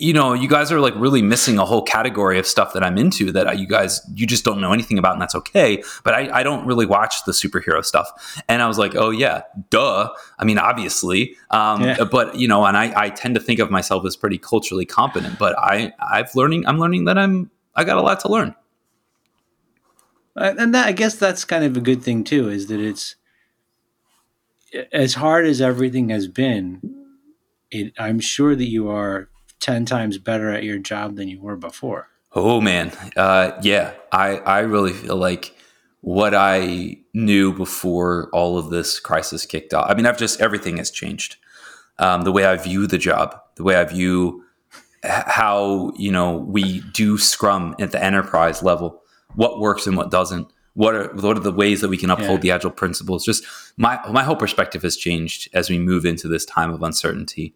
you know, you guys are like really missing a whole category of stuff that I'm into that you guys you just don't know anything about, and that's okay. But I, I don't really watch the superhero stuff, and I was like, oh yeah, duh. I mean, obviously, um, Yeah. but you know, and I, I tend to think of myself as pretty culturally competent, but I I've learning I'm learning that I'm I got a lot to learn. And that, I guess that's kind of a good thing too, is that it's as hard as everything has been. It, I'm sure that you are ten times better at your job than you were before. Oh man, uh, yeah, I I really feel like what I knew before all of this crisis kicked off. I mean, I've just everything has changed. Um, the way I view the job, the way I view how you know we do Scrum at the enterprise level, what works and what doesn't. What are what are the ways that we can uphold Yeah. the agile principles? Just my my whole perspective has changed as we move into this time of uncertainty.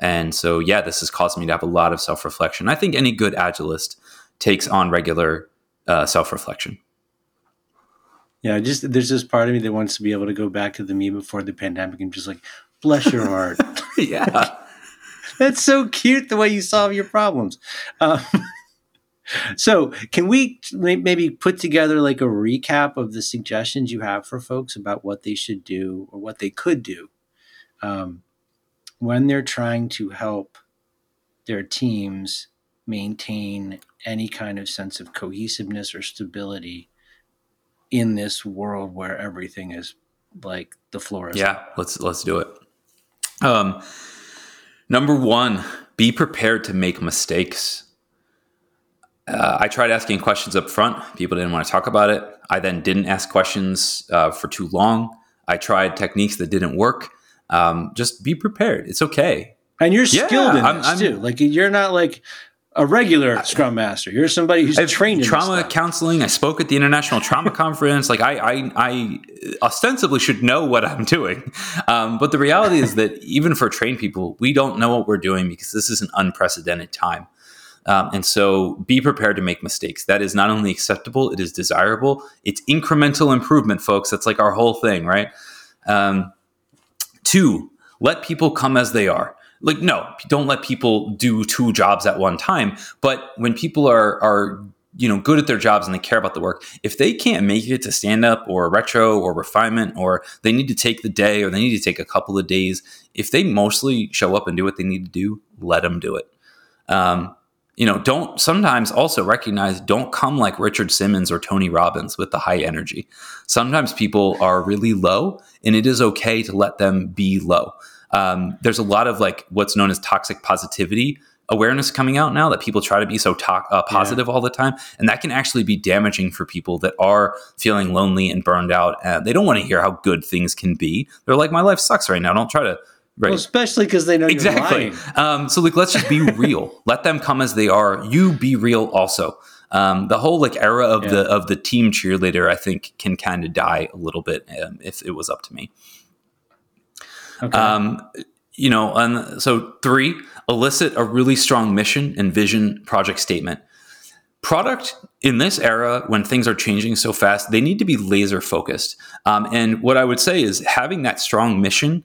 And so, yeah, this has caused me to have a lot of self reflection. I think any good agilist takes on regular uh, self reflection. Yeah, just there's this part of me that wants to be able to go back to the me before the pandemic and just like, bless your heart. yeah. That's so cute the way you solve your problems. Um, so, can we maybe put together like a recap of the suggestions you have for folks about what they should do or what they could do um, when they're trying to help their teams maintain any kind of sense of cohesiveness or stability in this world where everything is like the floor is Yeah, let's let's do it. Um, number one, be prepared to make mistakes. Uh, I tried asking questions up front. People didn't want to talk about it. I then didn't ask questions uh, for too long. I tried techniques that didn't work. Um, just be prepared. It's okay. And you're Yeah, skilled in I'm- this I'm- too. Like you're not like a regular Scrum Master. You're somebody who's I've trained in trauma counseling. I spoke at the International Trauma Conference. Like I, I, I ostensibly should know what I'm doing, um, but the reality is that even for trained people, we don't know what we're doing because this is an unprecedented time. Um, and so, be prepared to make mistakes. That is not only acceptable; it is desirable. It's incremental improvement, folks. That's like our whole thing, right? Um, two, let people come as they are. Like no don't let people do two jobs at one time. But when people are are you know good at their jobs and they care about the work if they can't make it to stand up or retro or refinement or they need to take the day or they need to take a couple of days if they mostly show up and do what they need to do let them do it. Um, you know don't sometimes also recognize don't come like richard simmons or tony robbins with the high energy. Sometimes people are really low and it is okay to let them be low. Um, there's a lot of like what's known as toxic positivity awareness coming out now that people try to be so to- uh, positive all the time and that can actually be damaging for people that are feeling lonely and burned out and they don't want to hear how good things can be. They're like my life sucks right now. Don't try to right Well, especially because they know exactly you're lying. um, so like let's just be real let them come as they are you be real also um, the whole like era of the of the team cheerleader i think can kind of die a little bit um, if it was up to me Okay. um, you know, and so three, elicit a really strong mission and vision project statement. Product in this era, when things are changing so fast, they need to be laser focused. Um, and what I would say is having that strong mission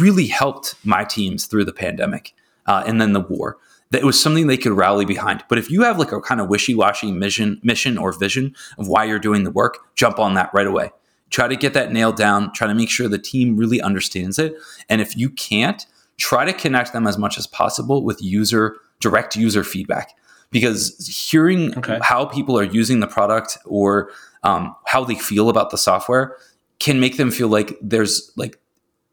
really helped my teams through the pandemic uh, and then the war. That it was something they could rally behind. But if you have like a kind of wishy washy mission, mission or vision of why you're doing the work, jump on that right away. Try to get that nailed down. Try to make sure the team really understands it. And if you can't, try to connect them as much as possible with user direct user feedback because hearing okay. how people are using the product or um, how they feel about the software can make them feel like there's like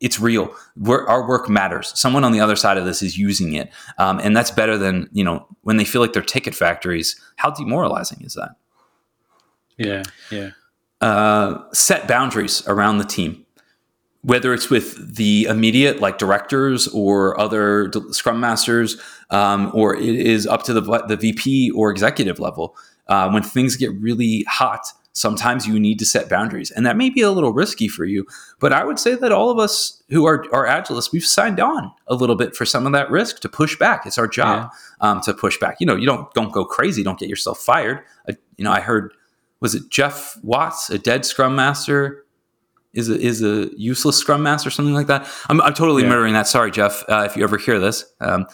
it's real. We're, our work matters. Someone on the other side of this is using it, um, and that's better than you know when they feel like they're ticket factories. How demoralizing is that? Yeah, yeah. Uh, set boundaries around the team whether it's with the immediate like directors or other scrum masters um, or it is up to the, the vp or executive level uh, when things get really hot sometimes you need to set boundaries and that may be a little risky for you but i would say that all of us who are, are agilists we've signed on a little bit for some of that risk to push back it's our job yeah. um, to push back you know you don't don't go crazy don't get yourself fired I, you know i heard was it jeff watts a dead scrum master is a, is a useless scrum master or something like that. I'm, I'm totally yeah. murdering that. Sorry, Jeff, uh, if you ever hear this. Um,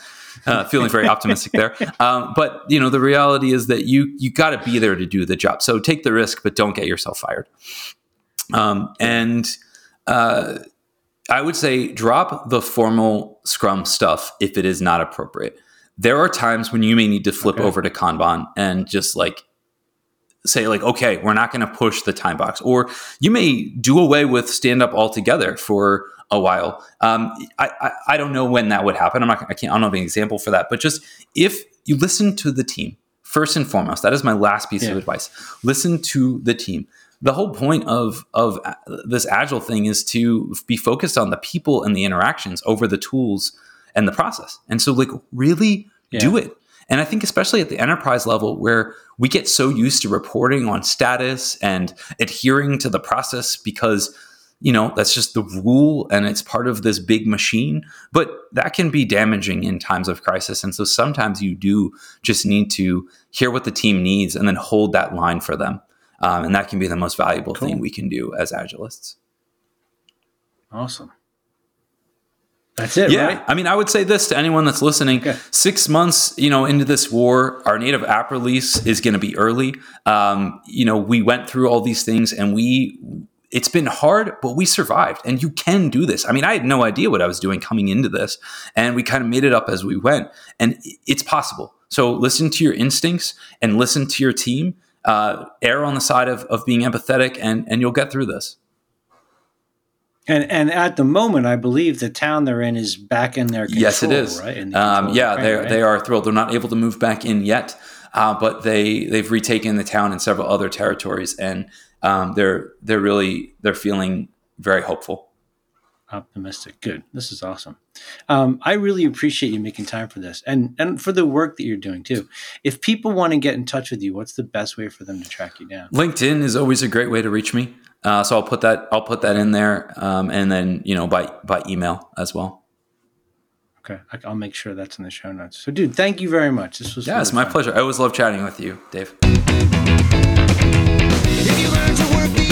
uh, feeling very optimistic there, um, but you know the reality is that you you got to be there to do the job. So take the risk, but don't get yourself fired. Um, and uh, I would say drop the formal Scrum stuff if it is not appropriate. There are times when you may need to flip okay. over to Kanban and just like say like okay we're not going to push the time box or you may do away with stand up altogether for a while. Um, I, I, I don't know when that would happen. I'm not i can't i don't have an example for that but just if you listen to the team first and foremost that is my last piece yeah. of advice. Listen to the team. The whole point of of this agile thing is to be focused on the people and the interactions over the tools and the process. And so like really yeah. do it. And I think, especially at the enterprise level, where we get so used to reporting on status and adhering to the process because you know that's just the rule and it's part of this big machine but that can be damaging in times of crisis and so sometimes you do just need to hear what the team needs and then hold that line for them um, and that can be the most valuable cool. thing we can do as agilists awesome that's it, yeah. Right? I mean, I would say this to anyone that's listening: okay. six months, you know, into this war, our native app release is going to be early. Um, you know, we went through all these things, and we it's been hard, but we survived. And you can do this. I mean, I had no idea what I was doing coming into this, and we kind of made it up as we went, and it's possible. So listen to your instincts and listen to your team. Uh, err on the side of, of being empathetic, and and you'll get through this. And and at the moment, I believe the town they're in is back in their control, yes, it is. Right? Um, yeah, they right? they are thrilled. They're not able to move back in yet, uh, but they they've retaken the town and several other territories, and um, they're they're really they're feeling very hopeful. Optimistic. Good. This is awesome. Um, I really appreciate you making time for this and and for the work that you're doing too. If people want to get in touch with you, what's the best way for them to track you down? LinkedIn is always a great way to reach me. Uh, so I'll put that I'll put that in there, um, and then you know by by email as well. Okay, I'll make sure that's in the show notes. So, dude, thank you very much. This was yeah, it's my fun. pleasure. I always love chatting with you, Dave.